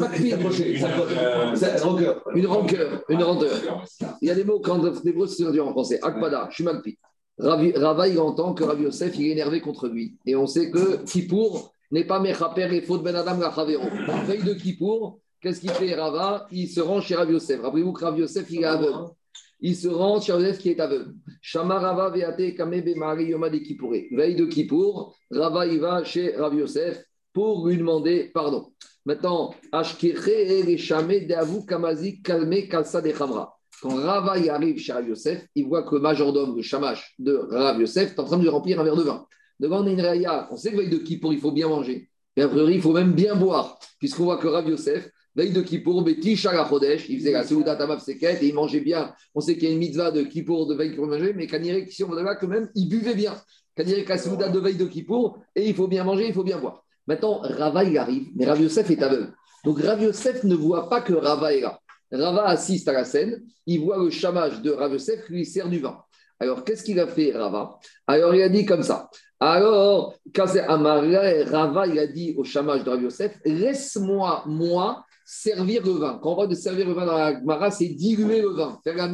Une rancœur, une rancœur. Il y a des mots quand des mots se en français. Akpada, je suis malpi. Rava, il entend que Rav Yosef, il est énervé contre lui. Et on sait que Kippour n'est pas Mechaper et faute Ben Adam la Veille de Kippour, qu'est-ce qu'il fait Rava? Il se rend chez Rav Yosef. Rappelez-vous que Rav Yosef, il est aveugle il se rend chez Yosef qui est aveugle. Shamarava veate kamebe mari yoma de Kippouré. Veille de Kippour, Rava il va chez Rav Yosef pour lui demander pardon. Maintenant, kamazi kalme kalsa de Khamra. Quand Rava y arrive chez Rav Yosef, il voit que le majordome, le chamash de Rav Yosef, est en train de lui remplir un verre de vin. Devant une raya, on sait que veille de Kippour, il faut bien manger. Et a priori, il faut même bien boire, puisqu'on voit que Rav Yosef, Veille de Kippour, Beti Chodesh, il faisait la Seuda Tamav Seket et il mangeait bien. On sait qu'il y a une mitzvah de Kippour de veille pour manger, mais Kanirek, si on là, quand même, il buvait bien. Kanirek la Seuda de veille de Kippour et il faut bien manger, il faut bien boire. Maintenant, Rava, il arrive, mais Rav Yosef est aveugle. Donc Rav Yosef ne voit pas que Rava est là. Rava assiste à la scène, il voit le chamage de Rav Yosef qui lui sert du vin. Alors, qu'est-ce qu'il a fait, Rava? Alors, il a dit comme ça. Alors, quand c'est Rava, il a dit au chamage de Rav Yosef Laisse-moi, moi, servir le vin. Quand on parle de servir le vin dans la Gemara, c'est diluer le vin, faire la.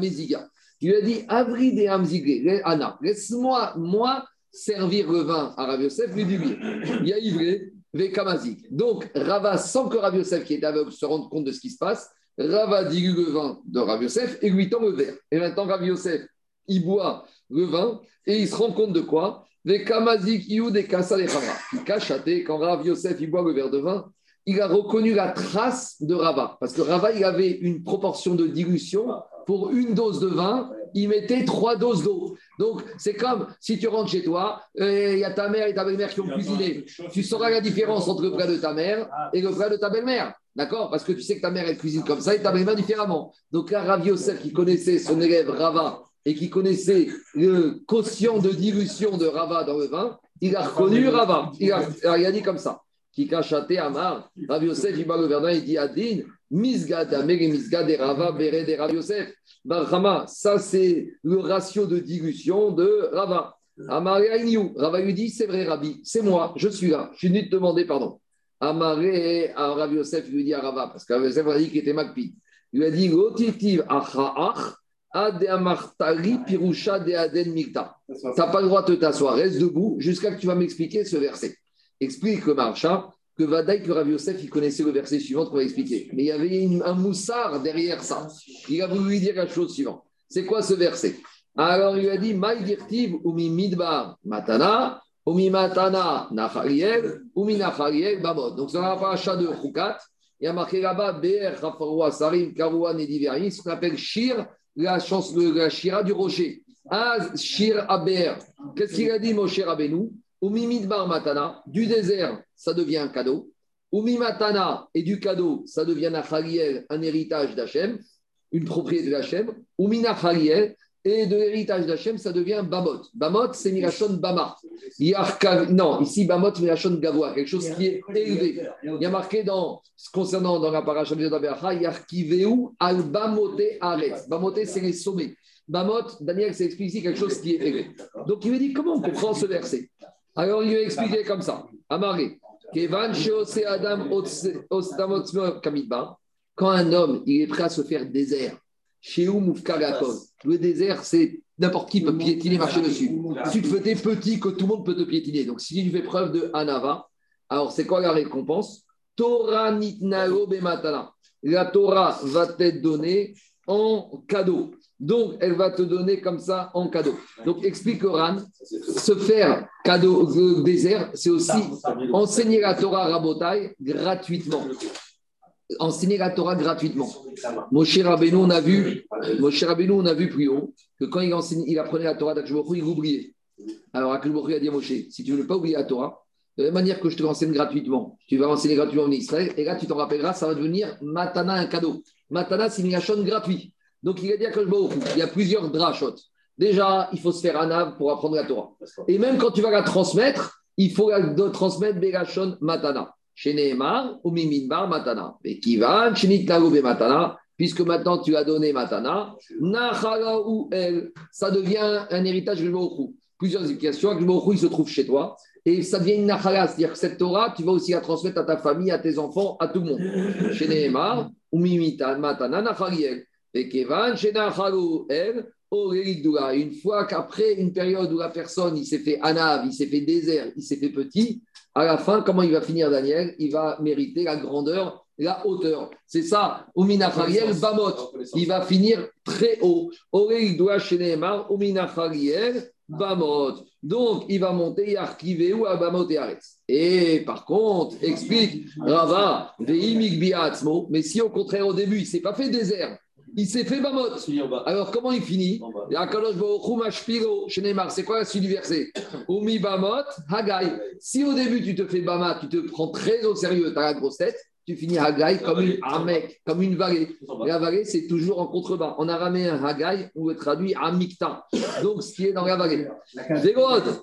Il lui a dit Avri Hamzigre, Anna, laisse-moi, moi, servir le vin à Rav Yosef, lui diluer. Il y a ivré, Vekamazik. Donc, Rava, sans que Rav Yosef, qui est aveugle, se rende compte de ce qui se passe, Rava dilue le vin de Rav Yosef et lui tend le verre. Et maintenant, Rav Yosef, il boit le vin et il se rend compte de quoi? Vekamazik, Iou, des Kassa, des quand Rav Yosef, il boit le verre de vin, il a reconnu la trace de Rava. Parce que Rava, il avait une proportion de dilution. Pour une dose de vin, il mettait trois doses d'eau. Donc, c'est comme si tu rentres chez toi, euh, il y a ta mère et ta belle-mère qui ont cuisiné. Tu sauras la différence entre le plat de ta mère et le plat de ta belle-mère. D'accord? Parce que tu sais que ta mère, elle cuisine comme ça et ta belle-mère différemment. Donc là, Rav Yosef, qui connaissait son élève Rava et qui connaissait le quotient de dilution de Rava dans le vin, il a reconnu Rava. Il a, il a dit comme ça qui cachaté Amar, Rav Yosef, il va le Verdun, il dit Adin, Misgad, Misgad, et Rava, Béré, des Rav Yosef. Barhama, ça c'est le ratio de dilution de Rava. Amaré Aïniou, Rava lui dit C'est vrai, Rabbi, c'est moi, je suis là, je suis venu te demander pardon. Amaré, à Rav Yosef, il lui dit à Rava, parce que Rav Yosef a dit qu'il était Magpi. Il lui a dit Gotitiv, Achaach, Ade Amartari, Pirusha, de Aden Mikta. Tu n'as pas le droit de t'asseoir, reste debout jusqu'à que tu vas m'expliquer ce verset explique marcha que Vadaï, que Rav Yosef, il connaissait le verset suivant qu'on va expliquer. Mais il y avait un moussard derrière ça. Il a voulu lui dire la chose suivante. C'est quoi ce verset? Alors il a dit Maï dirtiv umi midbar matana, umi matana nachariel, umi nachariel babot. Donc c'est un paracha de Chukat. Il y a marqué là-bas Be'er, Rafaroua, Sarim, Karouan et ce qu'on appelle Shir, la, chance, la Shira du rocher. Ah, Shir Aber. Qu'est-ce qu'il a dit, Moshe Rabbeinu? Umimidbar matana, du désert, ça devient un cadeau. Umimatana, et du cadeau, ça devient un héritage d'Hachem, une propriété d'Hachem. Umina et de l'héritage d'Hachem, ça devient Bamot. Bamot, c'est Mirachon Bama. Non, ici, Bamot, Mirachon Gavoa, quelque chose qui est élevé. Il y a marqué dans, concernant dans la paracha de Yodaberacha, Yarkiveu al Bamote Aretz. Bamote, c'est les sommets. Bamot, Daniel s'est expliqué ici quelque chose qui est élevé. Donc il lui dit comment on comprend ce verset? Alors il lui a expliqué comme ça. Amaré. Quand un homme il est prêt à se faire désert, chez le désert c'est n'importe qui peut piétiner, marcher dessus. Si tu fais petit, que tout le monde peut te piétiner. Donc si tu fais preuve de Anava, alors c'est quoi la récompense? Torah nitnao bematana. La Torah va t'être donnée en cadeau. Donc, elle va te donner comme ça en cadeau. Donc, explique Oran, se faire cadeau de désert, c'est aussi enseigner la Torah Rabotai gratuitement. Enseigner la Torah gratuitement. Moshe Rabbeinu, on a vu, on a vu plus haut que quand il, enseignait, il apprenait la Torah d'Akshbokhu, il oubliait. Alors, Akshbokhu a dit à Moshe, si tu ne veux pas oublier la Torah, de la manière que je te l'enseigne gratuitement, tu vas enseigner gratuitement en Israël, et là, tu t'en rappelleras, ça va devenir Matana, un cadeau. Matana, c'est une gratuit. Donc, il a dit à Akshbokhu, il y a plusieurs drachot. Déjà, il faut se faire un ave pour apprendre la Torah. Et même quand tu vas la transmettre, il faut la de transmettre Begashon Matana. Chez Nehemar, ou Miminbar Matana. Et Shinitlago Be Matana, puisque maintenant tu as donné Matana, ou El, ça devient un héritage de Baruch Plusieurs explications. Le Baruch il se trouve chez toi. Et ça devient une Nachala, c'est-à-dire que cette Torah, tu vas aussi la transmettre à ta famille, à tes enfants, à tout le monde. Chez Nehemar, ou Matana, Nachaliel. Et El, une fois qu'après une période où la personne, il s'est fait anav, il s'est fait désert, il s'est fait petit, à la fin, comment il va finir Daniel? Il va mériter la grandeur, la hauteur. C'est ça, Uminachariel Bamot. Il va finir très haut. Bamot. Donc, il va monter Yarkiveu à Bamot et Aretz. Et par contre, explique Rava, mais si au contraire au début, il ne s'est pas fait désert, il s'est fait Bamot. Alors, comment il finit c'est quoi la suite du verset Umi Bamot, Hagai. Si au début tu te fais Bama, tu te prends très au sérieux, tu as la grosse tête, tu finis Hagai comme une, un mec, comme une vallée. La vallée, c'est toujours en contrebas. En araméen, Hagai, on le traduit Amikta. Donc, ce qui est dans la vallée.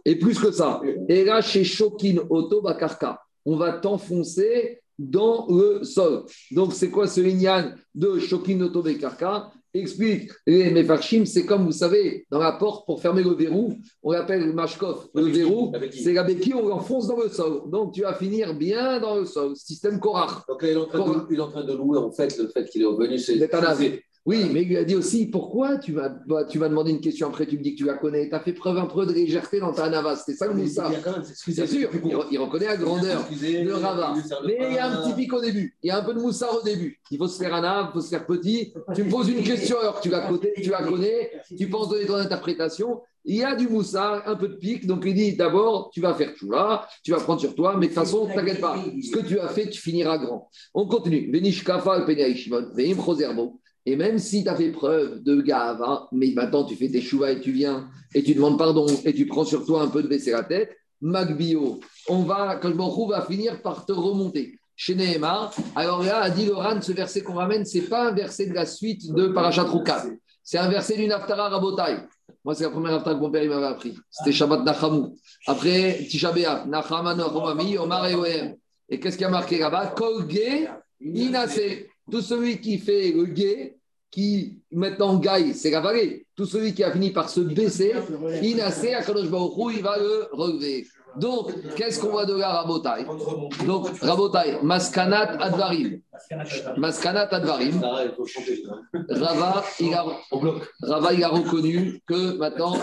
Et plus que ça. Et là, chez Shokin Oto Bakarka, on va t'enfoncer dans le sol. Donc, c'est quoi ce lignan de Shokin Oto Bakarka Explique les Mefarchim, c'est comme vous savez, dans la porte pour fermer le verrou, on l'appelle le mashkov. Le verrou, c'est la béquille, on l'enfonce dans le sol. Donc tu vas finir bien dans le sol. Système Korach. Donc il est en train, de, il est en train de louer en fait le fait qu'il est revenu un ave. Oui, mais il lui a dit aussi pourquoi tu vas, bah, tu vas demander une question après, tu me dis que tu la connais. Tu as fait preuve un peu de légèreté dans ta nava. C'était ça le Moussa. C'est sûr, il, il reconnaît la grandeur de Rava. Mais il y a un petit pic au début. Il y a un peu de moussard au début. Il faut se faire un ave, il faut se faire petit. Tu me poses une question alors que tu la connais, tu la connais, tu penses donner ton interprétation. Il y a du moussard, un peu de pic. Donc il dit d'abord, tu vas faire tout là, tu vas prendre sur toi, mais de toute façon, t'inquiète pas. Ce que tu as fait, tu finiras grand. On continue. Venish Kafa, Penei Shimon, Veim. Et même si tu as fait preuve de gava, mais maintenant tu fais tes chouvas et tu viens et tu demandes pardon et tu prends sur toi un peu de baisser la tête, Magbio, on va, trouve, va finir par te remonter. Chez alors là, a dit Loran, ce verset qu'on ramène, c'est pas un verset de la suite de Parashat Rukat. C'est un verset du Naftara Rabotai. Moi, c'est la première Naftara que mon père m'avait appris. C'était Shabbat Nachamou. Après, Tisha B'Av, Nachama Nachomami, Omar et. Et qu'est-ce qu'il y a marqué là-bas? Kolge Inase. Tout celui qui fait le guet, qui maintenant gaille, c'est la vallée. Tout celui qui a fini par se baisser, Hu, il va le relever. Donc, qu'est-ce qu'on voit de là, Rabotai Donc, Rabotai, Maskanat Advarim. Maskanat Advarim. Rava, il a, Rava, il a reconnu que maintenant,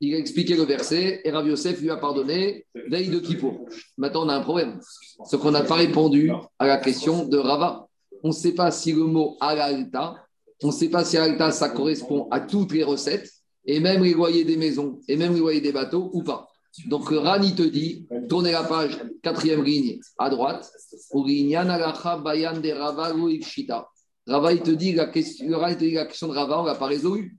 il a expliqué le verset et Rav Yosef lui a pardonné veille de Kippour. Maintenant, on a un problème. Ce qu'on n'a pas répondu à la question de Rava. On ne sait pas si le mot alalta, on ne sait pas si alalta, ça correspond à toutes les recettes, et même les loyers des maisons, et même les loyers des bateaux, ou pas. Donc, Rani te dit, tournez la page, quatrième ligne, à droite, bayan de Rava il te dit la question, le Rani te dit la question de Rava, on ne l'a pas résolue.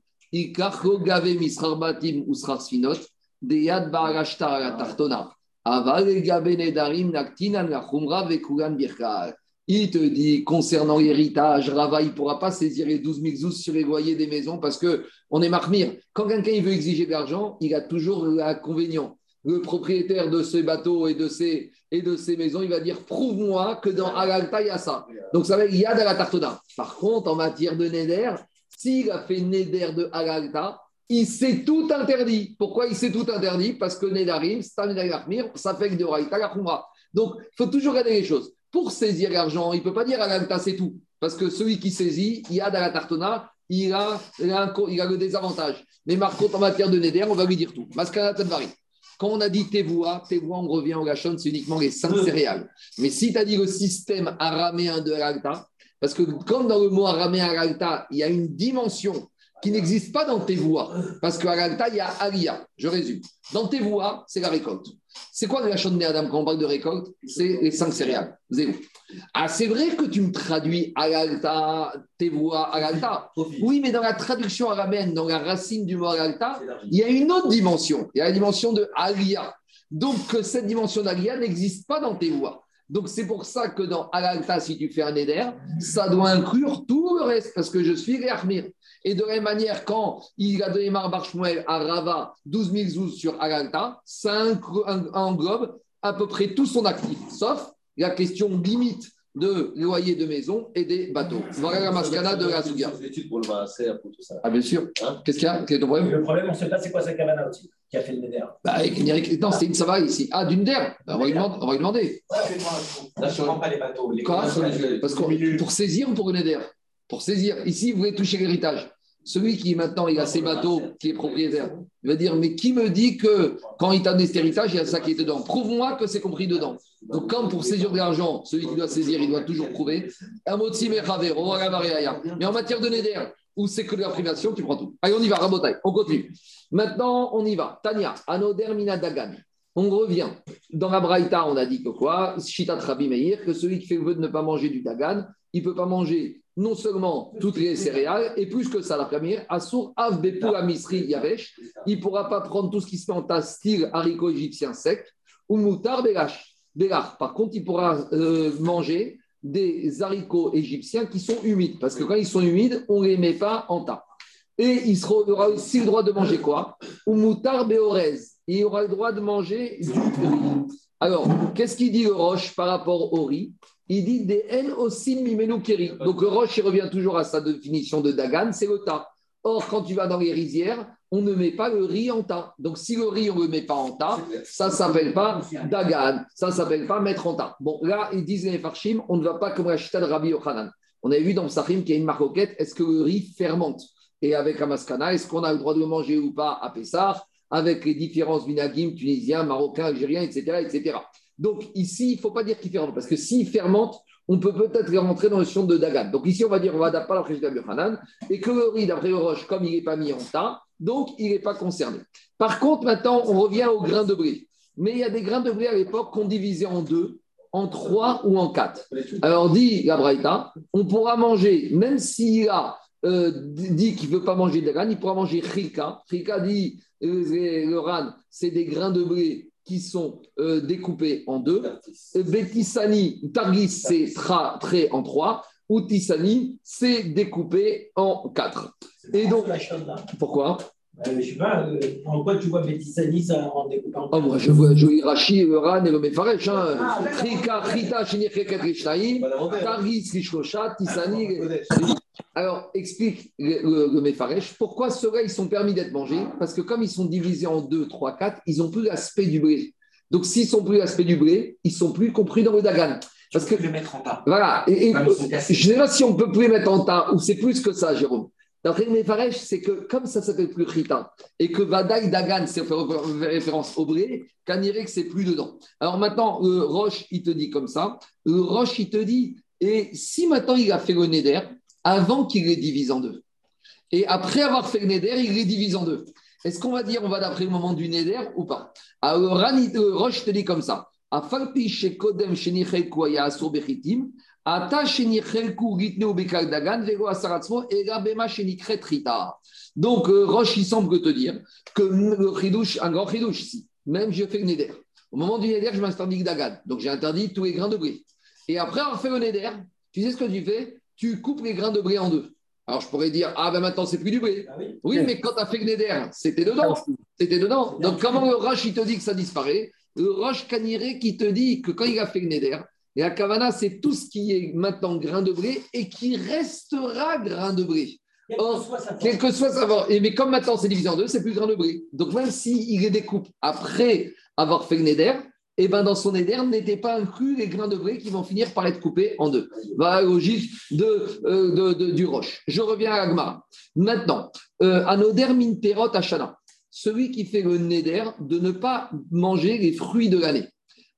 Il te dit, concernant l'héritage, Rava, il ne pourra pas saisir les 12 000 zouz sur les loyers des maisons parce qu'on est marmire. Quand quelqu'un veut exiger de l'argent, il a toujours l'inconvénient. Le propriétaire de ces bateaux et de ces, et de ces maisons, il va dire prouve-moi que dans Alalta, il y a ça. Donc ça va il y a de la tartona. Par contre, en matière de Neder, s'il a fait Neder de Alalta, il s'est tout interdit. Pourquoi il s'est tout interdit? Parce que Nedarim, ça fait que de Raïta la Donc, il faut toujours regarder les choses. Pour saisir l'argent, il ne peut pas dire Alalta, c'est tout. Parce que celui qui saisit, il y a la tartona, il a, il a, le désavantage. Mais contre, en matière de Neder, on va lui dire tout. Maskana Tadvari. Quand on a dit Tevoua, Tevoua, on revient au Gachon, c'est uniquement les cinq céréales. Mais si tu as dit le système araméen de Alalta, parce que comme dans le mot araméen Alalta, il y a une dimension qui n'existe pas dans Tevoua, parce qu'à Alalta, il y a Alia. Je résume. Dans Tevoua, c'est la récolte. C'est quoi la de Adam quand on parle de récolte? C'est les cinq céréales. Zéro. Ah, c'est vrai que tu me traduis Alalta, Tevoua, Alalta. Oui, mais dans la traduction araméenne, dans la racine du mot Alalta, il y a une autre dimension. Il y a la dimension de Alia. Donc, cette dimension d'Alia n'existe pas dans Tevoua. Donc, c'est pour ça que dans Alalta, si tu fais un éder, ça doit inclure tout le reste, parce que je suis Réarmir. Et de la même manière, quand il a donné Mar Barshmuel à Rava 12 000 zouz sur Alalta, ça englobe à peu près tout son actif, sauf la question limite de loyer de maison et des bateaux. Voilà la mascana de la Souga. Ah, bien sûr. Hein Qu'est-ce qu'il y a Quel est ton problème Le problème, on ne sait pas c'est quoi sa cabane qui a fait le Neder. Bah, non, c'est une Sava ici. Ah, d'une der bah, on, va lui demander, on va lui demander. Là, je ne pas les bateaux. Les Quoi? Parce que pour saisir ou pour le Neder? Pour saisir. Ici, vous voulez toucher l'héritage. Celui qui maintenant il a ses bateaux, qui est propriétaire, il va dire Mais qui me dit que quand il t'a donné cet héritage, il y a ça qui est dedans Prouve-moi que c'est compris dedans. Donc, quand pour saisir de l'argent, celui qui doit saisir, il doit toujours prouver. Mais en matière de Neder, où c'est que de la privation, tu prends tout. Allez, on y va, Rabotai, on continue. Maintenant, on y va. Tania, Anoder Minadagan. On revient. Dans la Braïta, on a dit que quoi? Shitat Rabbi Meir, que celui qui fait le vœu de ne pas manger du Dagan, il ne peut pas manger non seulement toutes les céréales, et plus que ça, la première, Assour Av Misri Yavesh, il ne pourra pas prendre tout ce qui se met en tas style haricot égyptien sec, ou Moutar Belach. Par contre, il pourra euh, manger des haricots égyptiens qui sont humides, parce que quand ils sont humides, on ne les met pas en tas. Et il, aura aussi le droit de manger quoi? Ou Moutar Beorez. Il aura le droit de manger du riz. Alors, qu'est-ce qu'il dit le roche par rapport au riz? Il dit des N aussi keri. Donc le roche, il revient toujours à sa définition de Dagan, c'est le tas. Or, quand tu vas dans les rizières, on ne met pas le riz en tas. Donc, si le riz, on ne le met pas en tas, ça ne s'appelle pas Dagan, ça ne s'appelle pas mettre en tas. Bon, là, ils disent les Farshim, on ne va pas comme la chita de Rabbi Yochanan. On avait vu dans Sahim qu'il y a une marcoquette, est-ce que le riz fermente? Et avec Amaskana, est-ce qu'on a le droit de le manger ou pas à Pessah? Avec les différences binagim, tunisiens, marocains, algériens, etc. etc. Donc ici, il ne faut pas dire qu'il fermente, parce que s'il fermente, on peut peut-être rentrer dans le son de Dagan. Donc ici, on va dire, on va adapter la Hanan, et que le riz, d'après le roche, comme il n'est pas mis en tas, donc il n'est pas concerné. Par contre, maintenant, on revient aux grains de blé. Mais il y a des grains de blé à l'époque qu'on divisait en deux, en trois ou en quatre. Alors, dit la Braïta, on pourra manger, même s'il a euh, dit qu'il ne veut pas manger de il pourra manger Rika. Rika dit, euh, le ran, c'est des grains de blé qui sont euh, découpés en deux. Betisani, Targis, c'est trait en trois. Ou Tissani, c'est découpé en quatre. Et donc, pourquoi? Euh, je ne sais pas, euh, en quoi tu vois Betisani ça en découpant en oh, Moi, je vois le Ran et le Mefaresh. Hein. Ah, Trika, Chita, Shinicheket, Rishnaim, Targis, Rishkosha, Tissani. Alors, explique le, le, pourquoi ceux-là, ils sont permis d'être mangés? Parce que comme ils sont divisés en 2, 3, 4, ils n'ont plus l'aspect du blé. Donc, s'ils sont plus l'aspect du blé, ils sont plus compris dans le Dagan. Parce que les mettre en tas. Voilà. Et, je ne sais pas si on peut plus les mettre en tas ou c'est plus que ça, Jérôme. D'après le Mefaresh, c'est que comme ça s'appelle plus Rita et que Vadaï Dagan, c'est référence au blé, que c'est plus dedans. Alors maintenant, le Roche, il te dit comme ça. Le Roche, il te dit, et si maintenant il a fait le Neder, avant qu'il les divise en deux. Et après avoir fait le Neder, il les divise en deux. Est-ce qu'on va dire, on va d'après le moment du Neder ou pas? Alors, Rani, Roche te dit comme ça. Donc, euh, Roche, il semble te dire que le chidouche, un grand chidouche ici, même je fais le Neder. Au moment du Neder, je m'interdis Dagan. Donc, j'ai interdit tous les grains de blé. Et après avoir fait le Neder, tu sais ce que tu fais? Tu coupes les grains de blé en deux. Alors je pourrais dire, ah ben maintenant c'est plus du blé. Ah oui. Oui, mais quand tu as fait le Neder, c'était dedans. C'était dedans. Donc comment le Roche, il te dit que ça disparaît? Le Roche Caniré qui te dit que quand il a fait le Neder, et la Kavana, c'est tout ce qui est maintenant grain de blé et qui restera grain de blé. Or, soit sa forme. quel que soit sa forme. Mais comme maintenant c'est divisé en deux, c'est plus grain de blé. Donc même s'il les découpe après avoir fait le Neder, et ben dans son Neder n'étaient pas inclus les grains de blé qui vont finir par être coupés en deux. Voilà la logique euh, de- de- du roche. Je reviens à Agmara. Maintenant, euh, Anoder min perot Hashana. Celui qui fait le Neder de ne pas manger les fruits de l'année.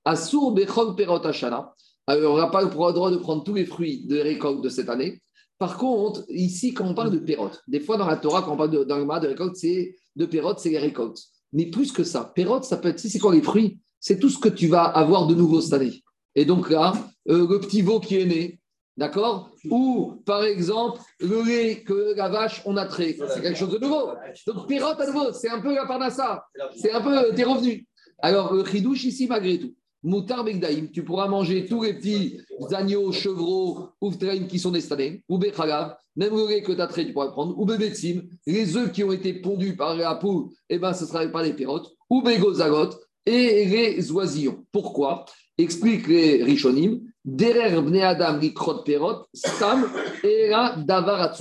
Assour bechol perot Hashana. Alors, on n'a pas le droit de prendre tous les fruits de récolte de cette année. Par contre, ici, quand on parle de pérote, des fois dans la Torah, quand on parle de, de récolte, c'est de pérote, c'est les récoltes. Mais plus que ça, pérote, ça peut être, c'est quoi les fruits? C'est tout ce que tu vas avoir de nouveau cette année. Et donc là, euh, le petit veau qui est né, d'accord? Ou par exemple, le lait que la vache, on a trait, c'est quelque chose de nouveau. Donc pérote à nouveau, c'est un peu la parnassa, c'est un peu euh, tes revenus. Alors, le chidouche ici, malgré tout, Moutar Begdaïm, tu pourras manger tous les petits agneaux, chevreaux, ouvtraim qui sont destinés, ou Bechalav, même le lait que tu as trait, tu pourras prendre, ou Bebetsim, les œufs qui ont été pondus par la poule, eh ben, ce sera par les pérotes, ou Begozagot, et les oisillons. Pourquoi? Explique les Rishonim, Derer Bne Adam Likrot Perot, Stam, Era Davar.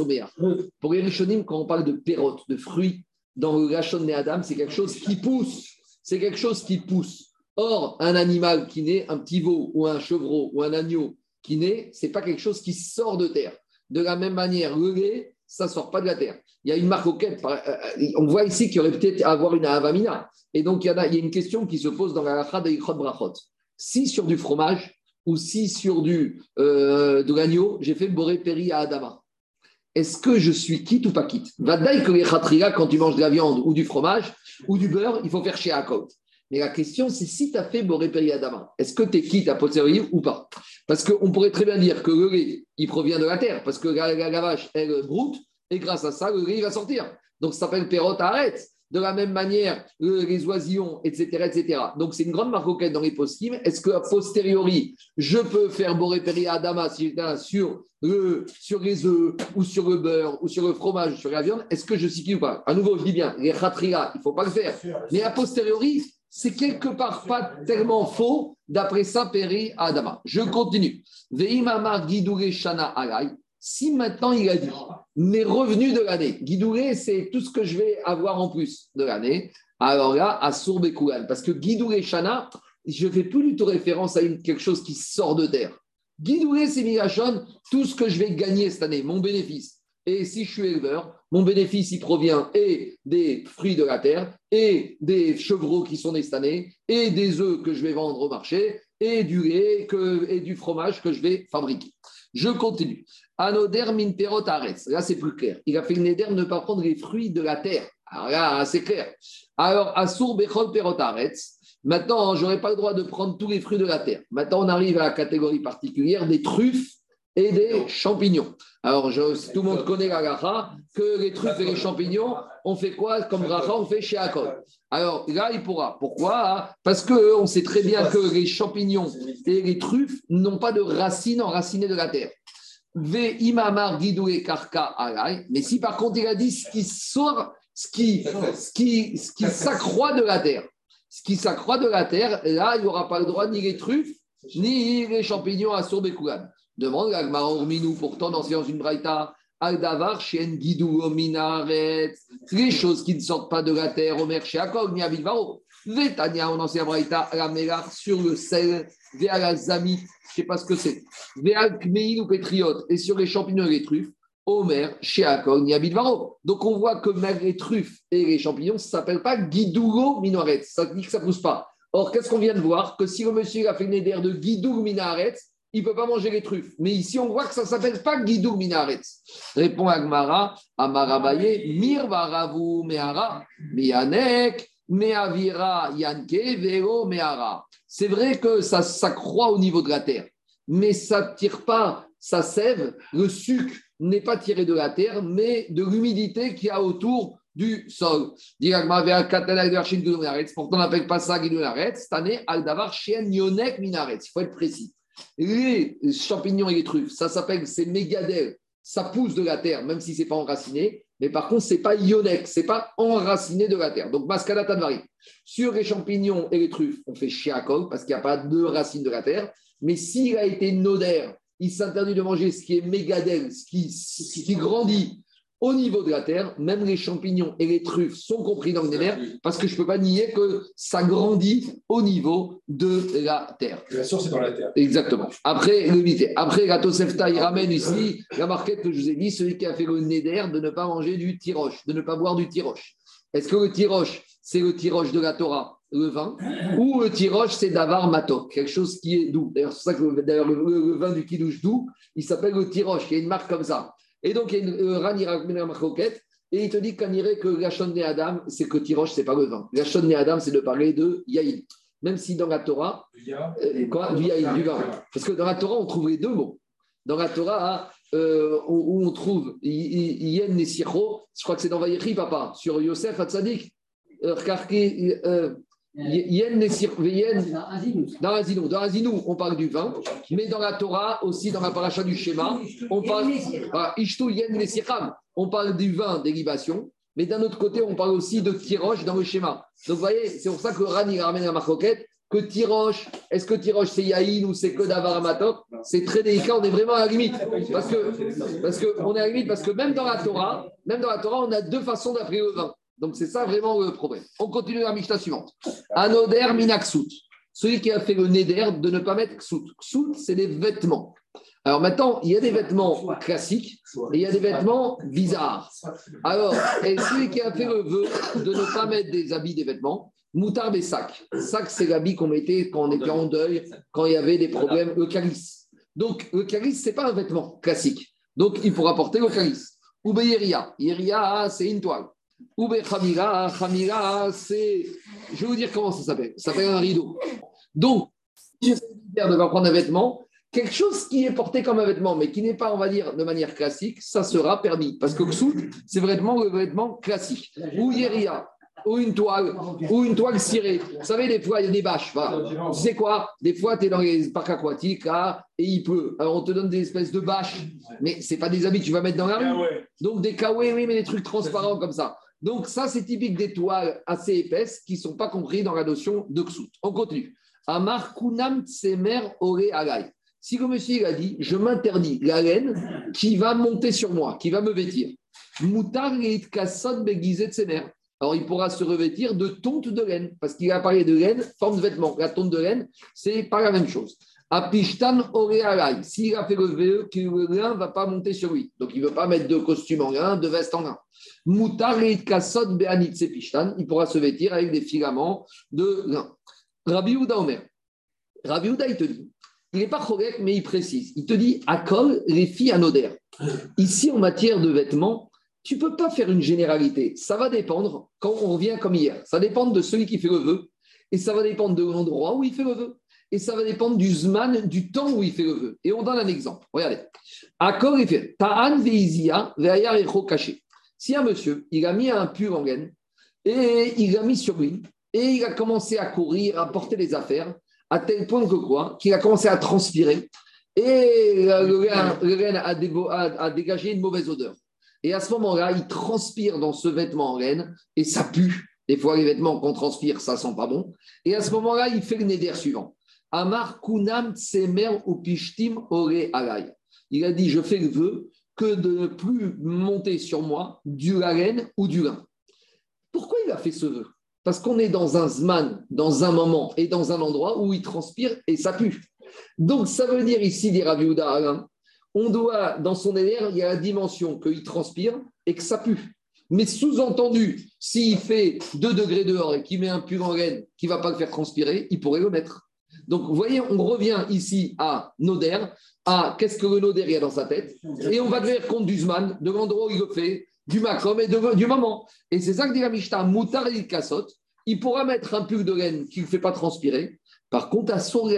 Pour les Rishonim, quand on parle de pérotes, de fruits, dans le Rachon Adam, c'est quelque chose qui pousse. C'est quelque chose qui pousse. Or, un animal qui naît, un petit veau ou un chevreau ou un agneau qui naît, c'est pas quelque chose qui sort de terre. De la même manière, le lait, ça sort pas de la terre. Il y a une par- euh, euh, on voit ici qu'il y aurait peut-être à avoir une avamina. Et donc, il y, a, une question qui se pose dans la lacha de Brachot. Si sur du fromage ou si sur du, euh, de l'agneau, j'ai fait boré péri à Adama, est-ce que je suis quitte ou pas quitte? Vadaï que les quand tu manges de la viande ou du fromage ou du beurre, il faut faire chez Akot. Mais la question, c'est si tu as fait boré Adama, est-ce que tu es quitte à posteriori ou pas? Parce qu'on pourrait très bien dire que le lait, il provient de la terre, parce que la, la- la vache, elle broute, et grâce à ça, le lait, il va sortir. Donc, ça s'appelle perrotte arrête. De la même manière, le- les oisillons, etc., etc. Donc, c'est une grande marque dans les post Est-ce qu'à posteriori, je peux faire boré péri à Adama si j'étais sur, le, sur les œufs, ou sur le beurre, ou sur le fromage, ou sur la viande Est-ce que je suis qui ou pas? À nouveau, je dis bien, les khatria, il ne faut pas le faire. Mais a posteriori, c'est quelque part pas tellement faux d'après ça, Péri Adama. Je continue. Veimamar Guidouré Shana Alay. Si maintenant il a dit mes revenus de l'année, Guidouré, c'est tout ce que je vais avoir en plus de l'année, alors là, à Sourbekoulan. Parce que Guidouré Shana, je ne fais plus du tout référence à quelque chose qui sort de terre. Guidouré, c'est tout ce que je vais gagner cette année, mon bénéfice. Et si je suis éleveur, mon bénéfice, il provient et des fruits de la terre, et des chevreaux qui sont nés cette année, et des œufs que je vais vendre au marché, et du lait et du fromage que je vais fabriquer. Je continue. Anoder min. Là, c'est plus clair. Il a fait néder de ne pas prendre les fruits de la terre. Alors là, c'est clair. Alors, Assour bechol perot. Maintenant, je n'aurai pas le droit de prendre tous les fruits de la terre. Maintenant, on arrive à la catégorie particulière des truffes et des champignons. Alors, tout le monde connaît la gacha, que les truffes et les champignons, on fait quoi comme gacha? On fait chez Akol. Alors là, il pourra. Pourquoi? Parce qu'on sait très bien que les champignons et les truffes n'ont pas de racines enracinées de la terre. Et. Mais si par contre il a dit ce qui sort, ce qui, ce qui, ce qui s'accroît de la terre, ce qui s'accroît de la terre, là, il n'aura pas le droit ni les truffes, ni les champignons à Sourbekoulan. Demande à Gmarorminou, pourtant dans une Braïta, Aldavar, Chien, Guidou, Minaret, les choses qui ne sortent pas de la terre, Omer, Sheakog, ni Avidvaro. Vetania, on enseigne à Braïta, la Mélar, sur le sel, Véa la Zamit, je ne sais pas ce que c'est, Véa Kmeil ou Pétriote, et sur les champignons et les truffes, Omer, Sheakog, ni Avidvaro. Donc on voit que même les truffes et les champignons, ça ne s'appelle pas Guidougo Minaret, ça dit que ça ne pousse pas. Or, qu'est-ce qu'on vient de voir? Que si le monsieur a fait une éder de Guidou Minaret, il ne peut pas manger les truffes. Mais ici, on voit que ça ne s'appelle pas Guidou Minaretz. Répond Agmara, Amarabaye, Mirvaravu Mehara, Mianek, Meavira Yanke, Vero Mehara. C'est vrai que ça, ça croît au niveau de la terre, mais ça ne tire pas, ça sève. Le sucre n'est pas tiré de la terre, mais de l'humidité qu'il y a autour du sol. Pourtant, on n'appelle pas ça Guidou Minaretz. Aldavar Chien Yonek Minaretz. Il faut être précis. Les champignons et les truffes, ça s'appelle, c'est mégadel, ça pousse de la terre, même si c'est pas enraciné. Mais par contre, c'est pas ionek, c'est pas enraciné de la terre. Donc, mascada tanvari. Sur les champignons et les truffes, on fait chiakol parce qu'il n'y a pas de racines de la terre. Mais s'il a été nodère, il s'interdit de manger ce qui est mégadel, ce qui, ce qui grandit au niveau de la terre, même les champignons et les truffes sont compris dans le néder, parce que je ne peux pas nier que ça grandit au niveau de la terre. La source est dans la terre. Exactement. Après, le Après, la Tosefta, il ramène ici la marquette que je vous ai dit, celui qui a fait le néder de ne pas manger du tiroche, de ne pas boire du tiroche. Est-ce que le tiroche, c'est le tiroche de la Torah, le vin, ou le tiroche, c'est davar matok, quelque chose qui est doux. D'ailleurs, c'est ça que d'ailleurs, le, le, vin du kidouche doux, il s'appelle le tiroche, il y a une marque comme ça. Et donc, il y a une euh, et il te dit qu'on irait que la de Adam, c'est que tiroche, c'est pas le vin. La de Adam, c'est de parler de yaïn. Même si dans la Torah, euh, quoi, du yaïn, du vin. Parce que dans la Torah, on trouve les deux mots. Dans la Torah, euh, où, on trouve yen et je crois que c'est dans Vaïri, papa, sur Yosef Hatzadik. Yen Dans Azinou. Dans Azinou, on parle du vin, mais dans la Torah, aussi dans la paracha du schéma, on parle. Ishtu Yen On parle du vin, dérivation, mais d'un autre côté, on parle aussi de tiroche dans le schéma. Donc vous voyez, c'est pour ça que Rani ramène à Marcoquette que tiroche, est-ce que tiroche c'est yaïn ou c'est que C'est très délicat, on est vraiment à la limite. Parce que, parce que, on est à la limite, parce que même dans la Torah, même dans la Torah, on a deux façons d'appeler le vin. Donc c'est ça vraiment le problème. On continue la Mishnah suivante. Anoder minaksut. Celui qui a fait le neder de ne pas mettre ksut. Ksut, c'est des vêtements. Alors maintenant, il y a des vêtements classiques et il y a des vêtements bizarres. Alors, et celui qui a fait le vœu de ne pas mettre des habits, des vêtements, moutarde et sac. Sac, c'est l'habit qu'on mettait quand on était en deuil, quand il y avait des problèmes, le. Donc, le ce n'est pas un vêtement classique. Donc, il pourra porter le calice. Yeria, c'est une toile. Oube Khamira, Khamira, c'est. Je vais vous dire comment ça s'appelle. Ça s'appelle un rideau. Donc, si j'essaie de prendre un vêtement, quelque chose qui est porté comme un vêtement, mais qui n'est pas, on va dire, de manière classique, ça sera permis. Parce que Ksut, c'est vraiment le vêtement classique. Ou Yeria, ou une toile, ou une toile cirée. Vous savez, des fois, il y a des bâches. Tu sais quoi? Des fois, tu es dans les parcs aquatiques et il pleut. Alors, on te donne des espèces de bâches, mais ce pas des habits que tu vas mettre dans la rue. Donc, des kawaii, oui, mais des trucs transparents comme ça. Donc, ça, c'est typique des toiles assez épaisses qui ne sont pas compris dans la notion de ksut. On continue. Amar kunam tsemer ore. Si le monsieur a dit, je m'interdis la laine qui va monter sur moi, qui va me vêtir. Tsemer. Alors, il pourra se revêtir de tonte de laine, parce qu'il a parlé de laine, forme de vêtement. La tonte de laine, c'est pas la même chose. Apishtan Orealai, s'il a fait le vœu que le ne va pas monter sur lui. Donc, il ne veut pas mettre de costume en lin, de veste en lin. Mutarit Kasod Be'anit Pishtan, il pourra se vêtir avec des filaments de lin. Rabbi Uda Omer. Rabbi Uda, il te dit, il n'est pas correct, mais il précise. Il te dit, Akol, les filles anodères. Ici, en matière de vêtements, tu ne peux pas faire une généralité. Ça va dépendre, quand on revient comme hier, ça dépend de celui qui fait le vœu, et ça va dépendre de l'endroit où il fait le vœu, et ça va dépendre du zman, du temps où il fait le vœu. Et on donne un exemple. Regardez. Akol, il fait Ta'an veizia caché. Si un monsieur, il a mis un pur en gaine, et il l'a mis sur lui, et il a commencé à courir, à porter les affaires, à tel point que quoi Qu'il a commencé à transpirer, et le grain a dégagé une mauvaise odeur. Et à ce moment-là, il transpire dans ce vêtement en laine et ça pue. Des fois, les vêtements qu'on transpire, ça sent pas bon. Et à ce moment-là, il fait le néder suivant. Amar kunam tsemer ou pishtim ore alay. Il a dit Je fais le vœu que de ne plus monter sur moi du laine ou du lin. Pourquoi il a fait ce vœu? Parce qu'on est dans un zman, dans un moment et dans un endroit où il transpire et ça pue. Donc, ça veut dire ici, dit Ravi Alain, on doit, dans son énergie, il y a la dimension qu'il transpire et que ça pue. Mais sous-entendu, s'il fait 2 degrés dehors et qu'il met un pull en laine qui ne va pas le faire transpirer, il pourrait le mettre. Donc, vous voyez, on revient ici à Noder, à qu'est-ce que le Noder y a dans sa tête, et on va devenir compte du Zman, de l'endroit où il le fait, du Macom et du moment. Et c'est ça que dit la Mishnah, Moutar et Kassot, il pourra mettre un pull de laine qui ne fait pas transpirer, par contre, à son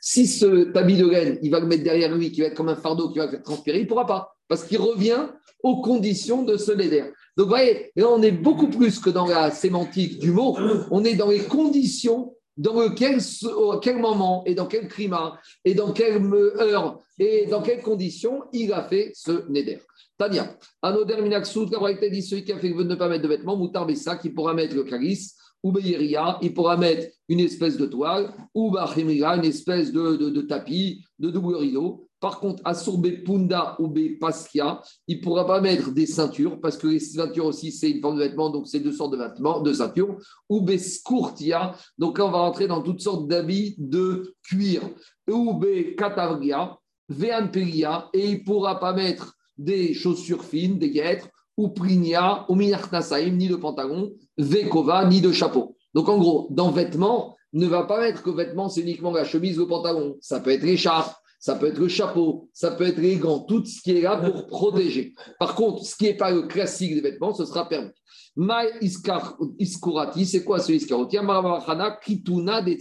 si ce habit de laine, il va le mettre derrière lui, qui va être comme un fardeau qui va faire transpirer, il ne pourra pas. Parce qu'il revient aux conditions de ce neder. Donc, vous voyez, on est beaucoup plus que dans la sémantique du mot, on est dans les conditions dans quel moment et dans quel climat et dans quelle heure et dans quelles conditions il a fait ce Neder. Tania, Anoder Minaksud, dit celui qui a fait ne pas mettre de vêtements, Moutar Bessa, qui pourra mettre le calice, ou Beyeria, il pourra mettre une espèce de toile, ou Bachemira, une espèce de, de, de tapis, de double rideau. Par contre, à Punda ou Paskia, il ne pourra pas mettre des ceintures parce que les ceintures aussi, c'est une forme de vêtement, donc c'est deux sortes de vêtements, de ceintures. Ou Bescourtia, donc là, on va rentrer dans toutes sortes d'habits de cuir. Ou Katavria, Veanperia, et il ne pourra pas mettre des chaussures fines, des guêtres, ou Prinia, ou Minartasaim, ni de pantalon, Vekova, ni de chapeau. Donc en gros, dans vêtements, ne va pas mettre que vêtements, c'est uniquement la chemise, le pantalon. Ça peut être l'écharpe, ça peut être le chapeau, ça peut être les gants, tout ce qui est là pour protéger. Par contre, ce qui n'est pas le classique des vêtements, ce sera permis. Ma iskurati, c'est quoi ce iskaroti? Kituna de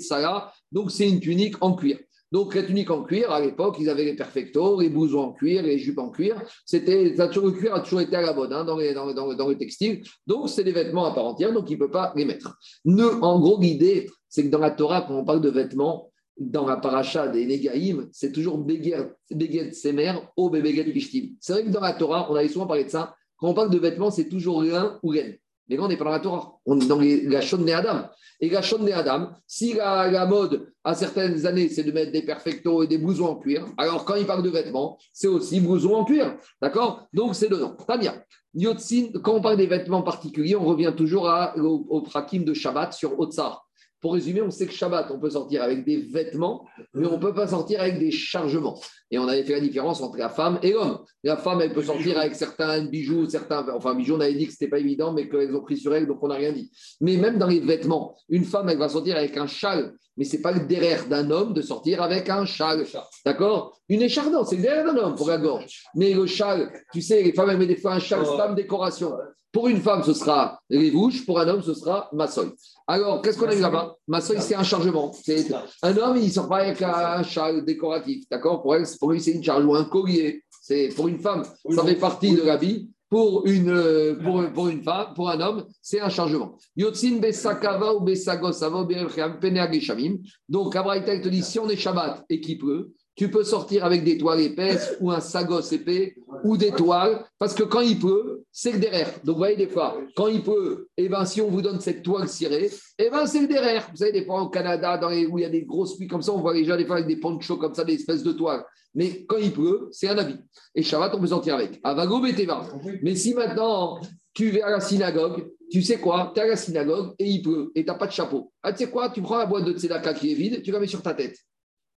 donc c'est une tunique en cuir. Donc, la tunique en cuir, à l'époque, ils avaient les perfectos, les blousons en cuir, les jupes en cuir. C'était, le cuir a toujours été à la mode hein, dans, les, dans, dans, le textile. Donc, c'est des vêtements à part entière, donc il ne peut pas les mettre. en gros, l'idée, c'est que dans la Torah, quand on parle de vêtements, dans la paracha des Negaïm, c'est toujours Beged Semer au Beged Pishtim. C'est vrai que dans la Torah, on avait souvent parlé de ça. Quand on parle de vêtements, c'est toujours l'un ou l'un. Mais quand on n'est pas dans la Torah, on est dans la Shon Adam. Et la Shon Adam, si la, mode à certaines années, c'est de mettre des perfectos et des blousons en cuir, alors quand il parle de vêtements, c'est aussi blousons en cuir. D'accord? Donc c'est dedans. Très bien. Yotzin, quand on parle des vêtements particuliers, on revient toujours au, au prakim de Shabbat sur Otsar. Pour résumer, on sait que Shabbat, on peut sortir avec des vêtements, mais on ne peut pas sortir avec des chargements. Et on avait fait la différence entre la femme et l'homme. La femme, elle peut sortir avec certains bijoux, certains. Enfin, bijoux, on avait dit que ce n'était pas évident, mais qu'elles ont pris sur elle, donc on n'a rien dit. Mais même dans les vêtements, une femme, elle va sortir avec un châle, mais ce n'est pas le derrière d'un homme de sortir avec un châle. D'accord? Une écharpe, c'est le derrière d'un homme pour la gorge. Mais le châle, tu sais, les femmes, elles mettent des fois un châle femme décoration. Pour une femme, ce sera les bouches, pour un homme, ce sera massoy. Alors, qu'est-ce qu'on a eu là-bas? Massoy, c'est un chargement. Un homme, il ne sort pas avec un châle décoratif. D'accord? Pour, pour lui, c'est une charge ou un collier. C'est pour une femme, ça fait partie de l'habit. Pour une, euh, pour, pour, une femme, pour un homme, c'est un chargement. Yotzin besakava ou besagos Donc, Abraïta te dit si on est Shabbat et qu'il pleut, tu peux sortir avec des toiles épaisses ou un sagos épais ou des toiles, parce que quand il pleut, c'est le derrière. Donc, vous voyez, des fois, quand il pleut, et eh ben, si on vous donne cette toile cirée, eh ben, c'est le derrière. Vous savez, des fois, au Canada, dans où il y a des grosses pluies comme ça, on voit les gens des fois avec des ponchos comme ça, des espèces de toiles. Mais quand il pleut, c'est un habit. Et Shabbat, on peut sortir avec. Avago, Beteva. Mais si maintenant, tu vas à la synagogue, tu sais quoi? Tu es à la synagogue et il pleut et tu n'as pas de chapeau. Ah, tu sais quoi? Tu prends la boîte de tzedaka qui est vide, tu la mets sur ta tête.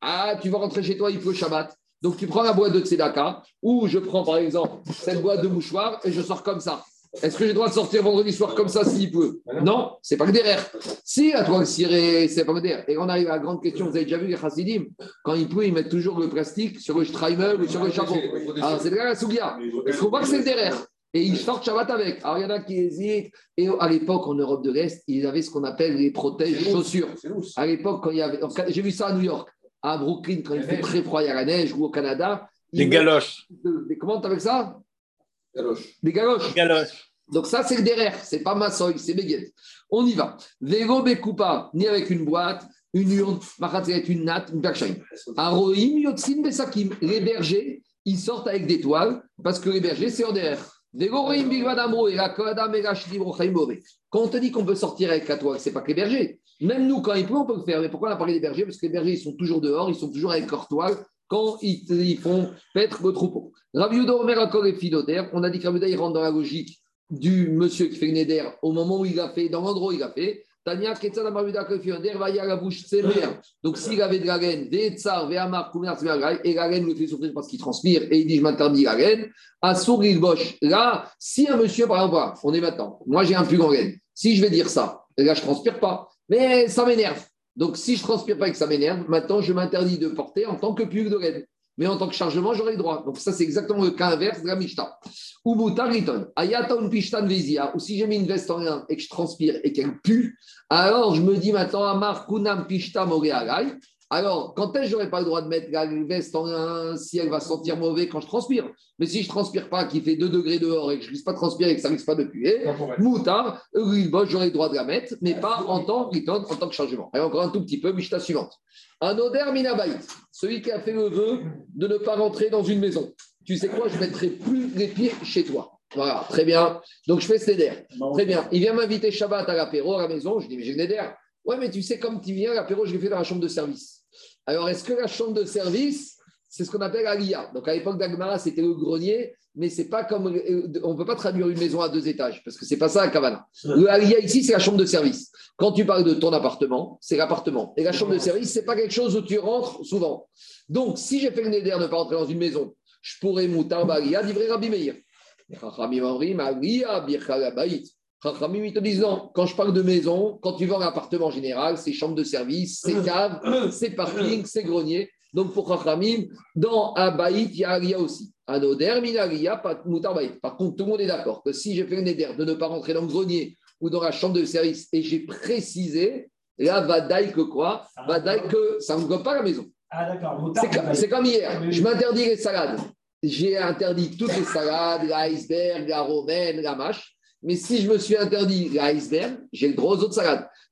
Ah, tu vas rentrer chez toi, il pleut Shabbat. Donc tu prends la boîte de Tzedaka, ou je prends par exemple cette boîte de mouchoirs et je sors comme ça. Est-ce que j'ai le droit de sortir vendredi soir comme ça s'il pleut? Non, c'est pas que derrière. Si, à toi, c'est pas que derrière. Et on arrive à la grande question, vous avez déjà vu les chassidim? Quand il pleut, ils mettent toujours le plastique sur le strimer ou sur le chapeau. Alors c'est là la sougia. Est-ce qu'on voit que c'est derrière et ils sortent Shabbat avec. Alors, il y en a qui hésitent. Et à l'époque, en Europe de l'Est, ils avaient ce qu'on appelle les protèges chaussures. À l'époque, quand il y avait. J'ai vu ça à New York à Brooklyn quand il fait très froid, il y a la neige, ou au Canada. Des galoches. Des, comment tu avec ça? Galoches. Des galoches. galoches. Donc ça, c'est le derrière, c'est pas massoy, c'est béguette. On y va. Vélo Bekoupa, ni avec une boîte, une urne, une natte, une bakshaim. Aroim, Yotsin, Besakim. Les bergers, ils sortent avec des toiles parce que les bergers, c'est en derrière. Quand on te dit qu'on peut sortir avec la toile, c'est pas que les bergers. Même nous, quand il pleut, on peut le faire. Mais pourquoi on a parlé des bergers? Parce que les bergers, ils sont toujours dehors, ils sont toujours avec leur toile quand ils, font paître le troupeau. Rav Omer et on a dit que il rentre dans la logique du monsieur qui fait éder au moment où il a fait, dans l'endroit où il a fait. Tania va y la bouche. Donc s'il avait de la laine, des tsar, et la laine le fait souffrir parce qu'il transpire et il dit je m'interdis la laine, à il boche. Là, si un monsieur, par exemple, on est maintenant, moi j'ai un plus grand laine, si je vais dire ça, là je transpire pas. Mais ça m'énerve. Donc, si je transpire pas et que ça m'énerve, maintenant, je m'interdis de porter en tant que pull de laine. Mais en tant que chargement, j'aurai le droit. Donc, ça, c'est exactement le cas inverse de la Mishta. Ou Pishtan Vezia. Ou si j'ai mis une veste en rien et que je transpire et qu'elle pue, alors je me dis maintenant, Amar Kunam Pishta Alors, quand est-ce que j'aurais pas le droit de mettre la veste en un si elle va sentir mauvais quand je transpire? Mais si je transpire pas, qu'il fait 2 degrés dehors et que je risque pas de transpirer et que ça risque pas de puer, moutard, j'aurais le droit de la mettre, mais pas en tant, en tant que changement. Et encore un tout petit peu, Mishta suivante. Un oder minabaït, celui qui a fait le vœu de ne pas rentrer dans une maison. Tu sais quoi, je mettrai plus les pieds chez toi. Voilà, très bien. Donc je fais ce neder. Très bien. Il vient m'inviter Shabbat à l'apéro à la maison. Je dis, mais j'ai le neder. Ouais, mais tu sais, comme tu viens, l'apéro, je l'ai fait dans la chambre de service. Alors, est-ce que la chambre de service, c'est ce qu'on appelle Aliyah Donc, à l'époque d'Agmara, c'était le grenier, mais c'est pas comme. On ne peut pas traduire une maison à deux étages, parce que c'est pas ça à Kavana. Le Aliyah ici, c'est la chambre de service. Quand tu parles de ton appartement, c'est l'appartement. Et la chambre de service, c'est pas quelque chose où tu rentres souvent. Donc, si j'ai fait le neder de ne pas rentrer dans une maison, je pourrais moutar Aliyah, livrer Rabbi Meir. Chachamim, ils te disent non. Quand je parle de maison, quand tu vas en appartement général, c'est chambre de service, c'est cave, c'est parking, c'est grenier. Donc pour Chachamim, dans Abaït, il y a Aria aussi. Anoder, Minaria, pas Baït. Par contre, tout le monde est d'accord que si j'ai fait un Neder de ne pas rentrer dans le grenier ou dans la chambre de service et j'ai précisé, là, Vadaï que quoi? Vadaï que ça ne me pas la maison. Ah d'accord. C'est comme, hier. Je m'interdis les salades. J'ai interdit toutes les salades, l'iceberg, la romaine, la mâche. Mais si je me suis interdit l'iceberg, j'ai le droit aux autres.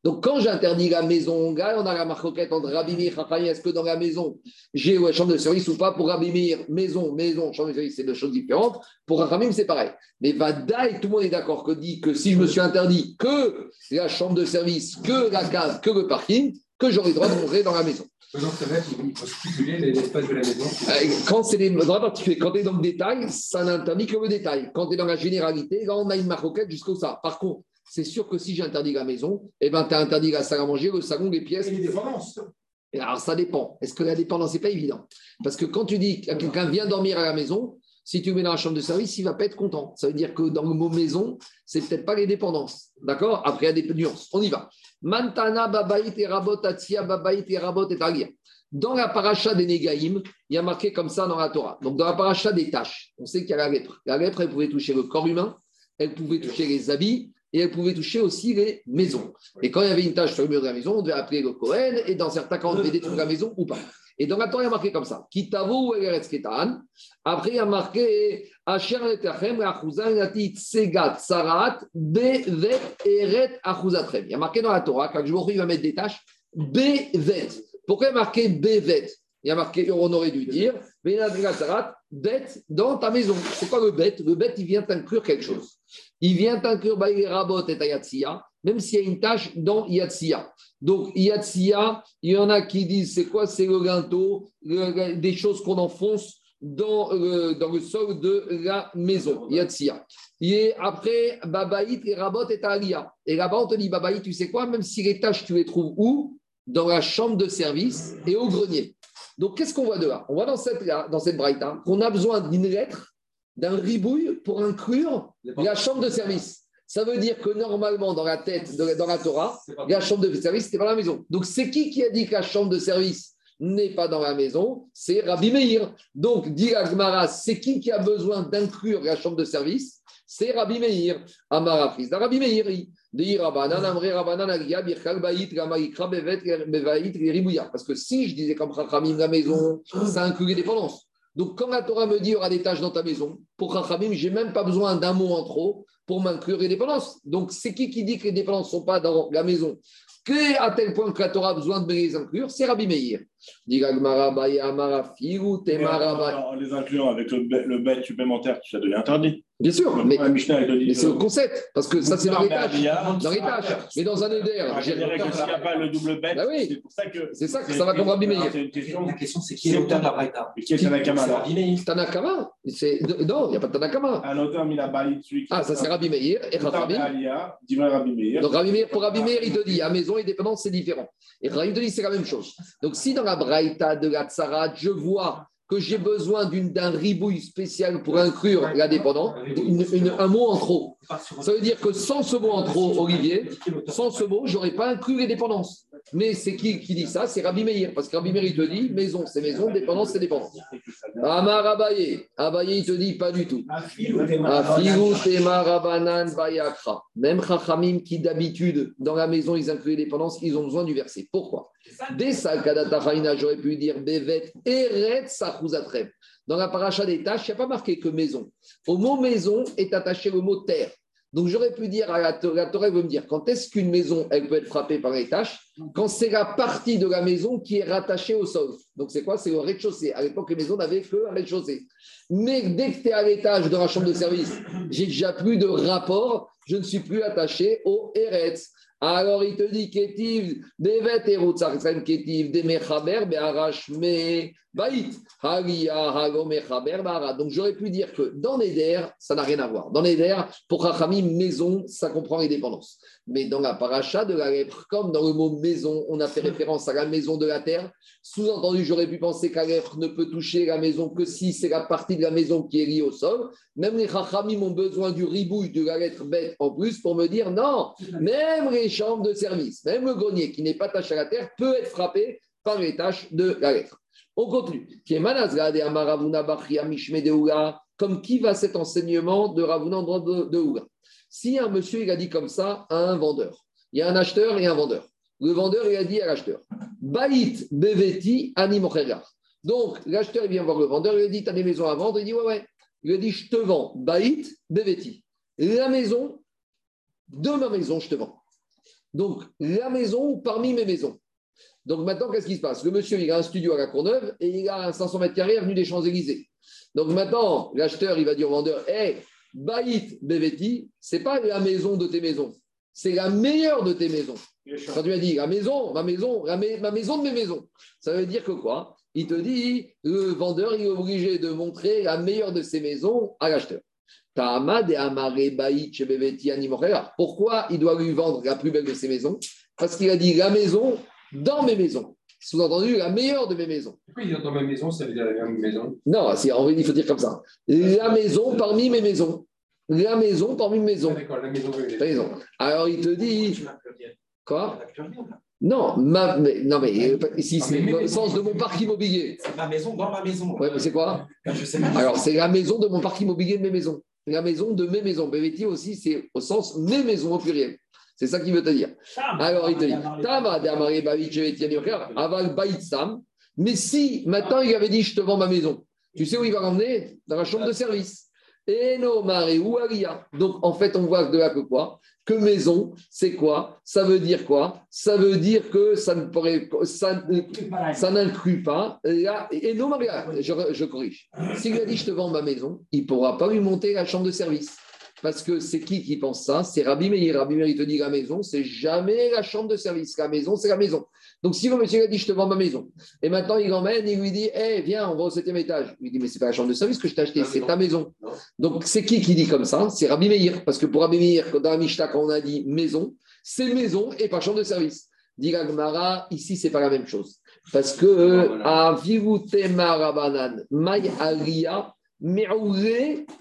Donc, quand j'interdis la maison, on a la marquette entre Rabimir et Est-ce que dans la maison, j'ai une chambre de service ou pas? Pour Rabimir, maison, maison, chambre de service, c'est deux choses différentes. Pour Rachamim, c'est pareil. Mais Vadaï, tout le monde est d'accord que dit que si je me suis interdit que la chambre de service, que la case, que le parking, que j'aurai le droit de rentrer dans la maison. Il faut stipuler l'espace de la maison. Euh, quand c'est des droits particuliers, quand tu es dans le détail, ça n'interdit que le détail. Quand tu es dans la généralité, là, on a une maroquette jusqu'au ça. Par contre, c'est sûr que si j'interdis la maison, eh ben, tu as interdit la salle à manger, le salon, les pièces. Et les dépendances. Alors, ça dépend. Est-ce que la dépendance, n'est pas évident Parce que quand tu dis que quelqu'un vient dormir à la maison, si tu mets dans la chambre de service, il ne va pas être content. Ça veut dire que dans le mot maison, c'est peut-être pas les dépendances. D'accord? Après, il y a des nuances. On y va. Mantana et rabot rabot Dans la paracha des Négaïm, il y a marqué comme ça dans la Torah. Donc, dans la paracha des tâches, on sait qu'il y a la lèpre. La lèpre, elle pouvait toucher le corps humain, elle pouvait toucher les habits, et elle pouvait toucher aussi les maisons. Et quand il y avait une tâche sur le mur de la maison, on devait appeler le Kohen, et dans certains cas, on devait détruire la maison ou pas. Et dans la Torah, il y a marqué comme ça Kitavo. Après, il y a marqué Asher letachem natit segat sarat bevet eret achuzatrem. Il y a marqué dans la Torah, quand je il va mettre des tâches, bevet. Pourquoi il y a marqué bevet? Il y a marqué, on aurait dû dire, sarat, bet dans ta maison. C'est quoi le bet? Le bet, il vient inclure quelque chose. Il vient inclure Rabot et Ayatsiya, même s'il y a une tâche dans Yatsiya. Donc, Yatsiya, il y en a qui disent c'est quoi? C'est le gâteau, des choses qu'on enfonce dans le, dans le sol de la maison. Yatsiya. Et après, Babaït et Rabot et Alia. Et là-bas, on te dit Babaït, tu sais quoi? Même si les tâches, tu les trouves où? Dans la chambre de service et au grenier. Donc, qu'est-ce qu'on voit de là? On voit dans cette, dans cette braïta qu'on a besoin d'une lettre, d'un ribouille pour inclure la chambre de service. Ça veut dire que normalement, dans la tête, dans la Torah, la chambre de service, c'était pas la maison. Donc, c'est qui qui a dit que la chambre de service n'est pas dans la maison? C'est Rabbi Meir. Donc, dit Agmara, c'est qui qui a besoin d'inclure la chambre de service? C'est Rabbi Meir. Amara fils Rabbi Meir. Parce que si je disais comme Rachamim la maison, ça inclut les dépendances. Donc, quand la Torah me dit il y aura des tâches dans ta maison, pour Rachamim, je n'ai même pas besoin d'un mot en trop pour m'inclure les dépendances. Donc, c'est qui qui dit que les dépendances ne sont pas dans la maison? Que à tel point que la Torah a besoin de les inclure, c'est Rabbi Meir. En les incluant avec le bête supplémentaire, ça devient interdit. Bien sûr, mais, mais c'est le concept, parce que ça c'est. Dans tâches. Mais dans un éder. S'il n'y a pas le double bête, bah oui. c'est pour ça que. C'est ça que ça va comme Rabbi Meir. La question c'est qui est l'auteur de la Braïta Qui est Tanakama Tanakama Non, il n'y a pas de Tanakama. Un auteur, il a celui Ah, ça c'est Rabbi Meir et Rabbi. Donc Rabbi Meir, pour Rabbi Meir, il te dit à maison et dépendance, c'est différent. Et Rabbi te dit c'est la même chose. Donc si dans la Braïta de la Tsarat, je vois que j'ai besoin d'un ribouille spécial pour inclure la dépendance, un mot en trop. Ça veut dire que sans ce mot en trop, Olivier, sans ce mot, je n'aurais pas inclus les dépendances. Mais c'est qui qui dit ça? C'est Rabbi Meir. Parce que Rabbi Meir, il te dit maison, c'est maison, dépendance, c'est dépendance. Amar Abaye. Abaye, il te dit pas du tout. Même Chachamim qui d'habitude, dans la maison, ils incluent les dépendances, ils ont besoin du verset. Pourquoi? Dès ça, Kadata j'aurais pu dire Bevet Eret Sachuzatrem. Dans la paracha des tâches, il n'y a pas marqué que maison. Au mot maison est attaché le mot terre. Donc j'aurais pu dire à la, la Torah, veut me dire, quand est-ce qu'une maison, elle peut être frappée par les tâches? Quand c'est la partie de la maison qui est rattachée au sol. Donc c'est quoi? C'est le rez-de-chaussée. À l'époque, les maisons n'avaient que un rez-de-chaussée. Mais dès que tu es à l'étage de la chambre de service, j'ai déjà plus de rapport, je ne suis plus attaché au Eretz. Alors il te dit Ketiv, Devet Erutzarzen Ketiv, Demechaber, Be'arash, Me, Baït. Donc j'aurais pu dire que dans Neder, ça n'a rien à voir. Dans Neder, pour Rachamim, maison, ça comprend les dépendances. Mais dans la paracha de la lèpre, comme dans le mot maison, on a fait référence à la maison de la terre, sous-entendu, j'aurais pu penser qu'un lèpre ne peut toucher la maison que si c'est la partie de la maison qui est liée au sol. Même les Rachamim ont besoin du ribouille de la lettre bête en plus pour me dire non, même les chambres de service, même le grenier qui n'est pas taché à la terre peut être frappé par les tâches de la lettre. On continue. Comme qui va cet enseignement de Ravuna de, de Ouga Si un monsieur il a dit comme ça à un vendeur, il y a un acheteur et un vendeur. Le vendeur il a dit à l'acheteur Baït beveti animochegar. Donc l'acheteur il vient voir le vendeur, il lui dit Tu as des maisons à vendre? Il dit Ouais, ouais. Il lui dit Je te vends Baït beveti. La maison de ma maison, je te vends. Donc, la maison parmi mes maisons. Donc maintenant, qu'est-ce qui se passe? Le monsieur, il a un studio à la Courneuve et il a un 500 mètres carrés avenue des Champs-Élysées. Donc maintenant, l'acheteur, il va dire au vendeur Hé, Baït Beveti, c'est pas la maison de tes maisons, c'est la meilleure de tes maisons. Quand tu m'as dit la maison, ma maison, ma maison de mes maisons, ça veut dire que quoi? Il te dit le vendeur, il est obligé de montrer la meilleure de ses maisons à l'acheteur. Pourquoi il doit lui vendre la plus belle de ses maisons? Parce qu'il a dit la maison dans mes maisons. Sous-entendu, la meilleure de mes maisons. Pourquoi il dit dans ma maison, ça veut dire la même maison Non, en vrai, il faut dire comme ça. La maison parmi mes maisons. La maison parmi mes maisons. D'accord, la maison. La maison. Alors il te dit. Quoi non, ma, mais, non, mais ici, c'est le sens de mon parc immobilier. C'est ma maison dans ma maison. Ouais, mais c'est quoi Alors, c'est la maison de mon parc immobilier de mes maisons. La maison de mes maisons. BVT aussi, c'est au sens mes maisons au pluriel. C'est ça qu'il veut te dire. Alors, il te dit Mais si maintenant il avait dit Je te vends ma maison, tu sais où il va l'emmener Dans la chambre de service. Et non, ou Donc, en fait, on voit de là que quoi? Que maison, c'est quoi? Ça veut dire quoi? Ça veut dire que ça ne pourrait, ça, ça n'inclut pas. et non, Maria, je, je corrige. S'il a dit je te vends ma maison, il ne pourra pas lui monter la chambre de service. Parce que c'est qui qui pense ça? C'est Rabbi Meir. Rabbi Meir, il te dit la maison, c'est jamais la chambre de service. La maison, c'est la maison. Donc, si le monsieur a dit, je te vends ma maison, et maintenant il l'emmène, il lui dit, hé, viens, on va au septième étage. Il lui dit, mais c'est pas la chambre de service que je t'ai acheté, c'est ta maison. Donc, c'est qui qui dit comme ça? C'est Rabbi Meir. Parce que pour Rabbi Meir, dans la Mishnah, quand on a dit maison, c'est maison et pas chambre de service. Dit Gagmara, ici, c'est pas la même chose. Parce que, à Virutema Rabanan, May Aria,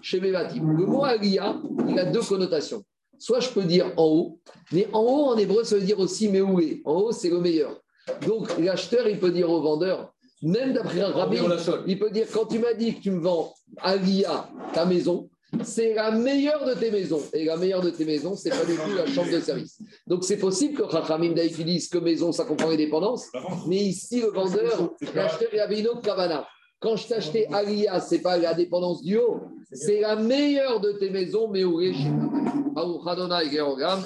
chez Le mot Alia, il a deux connotations. Soit je peux dire en haut, mais en haut en hébreu, ça veut dire aussi Meoué. En haut, c'est le meilleur. Donc l'acheteur, il peut dire au vendeur, même d'après un rabbi, il peut dire quand tu m'as dit que tu me vends Alia, ta maison, c'est la meilleure de tes maisons. Et la meilleure de tes maisons, c'est pas du tout la chambre de service. Donc c'est possible que Chachamim dise que maison, ça comprend les dépendances. Mais ici, le vendeur, l'acheteur, il avait une autre kavana. Quand je t'ai acheté Alia, ce n'est pas la dépendance du haut, c'est la meilleure de tes maisons, mais où est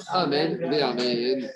Amen, Amen.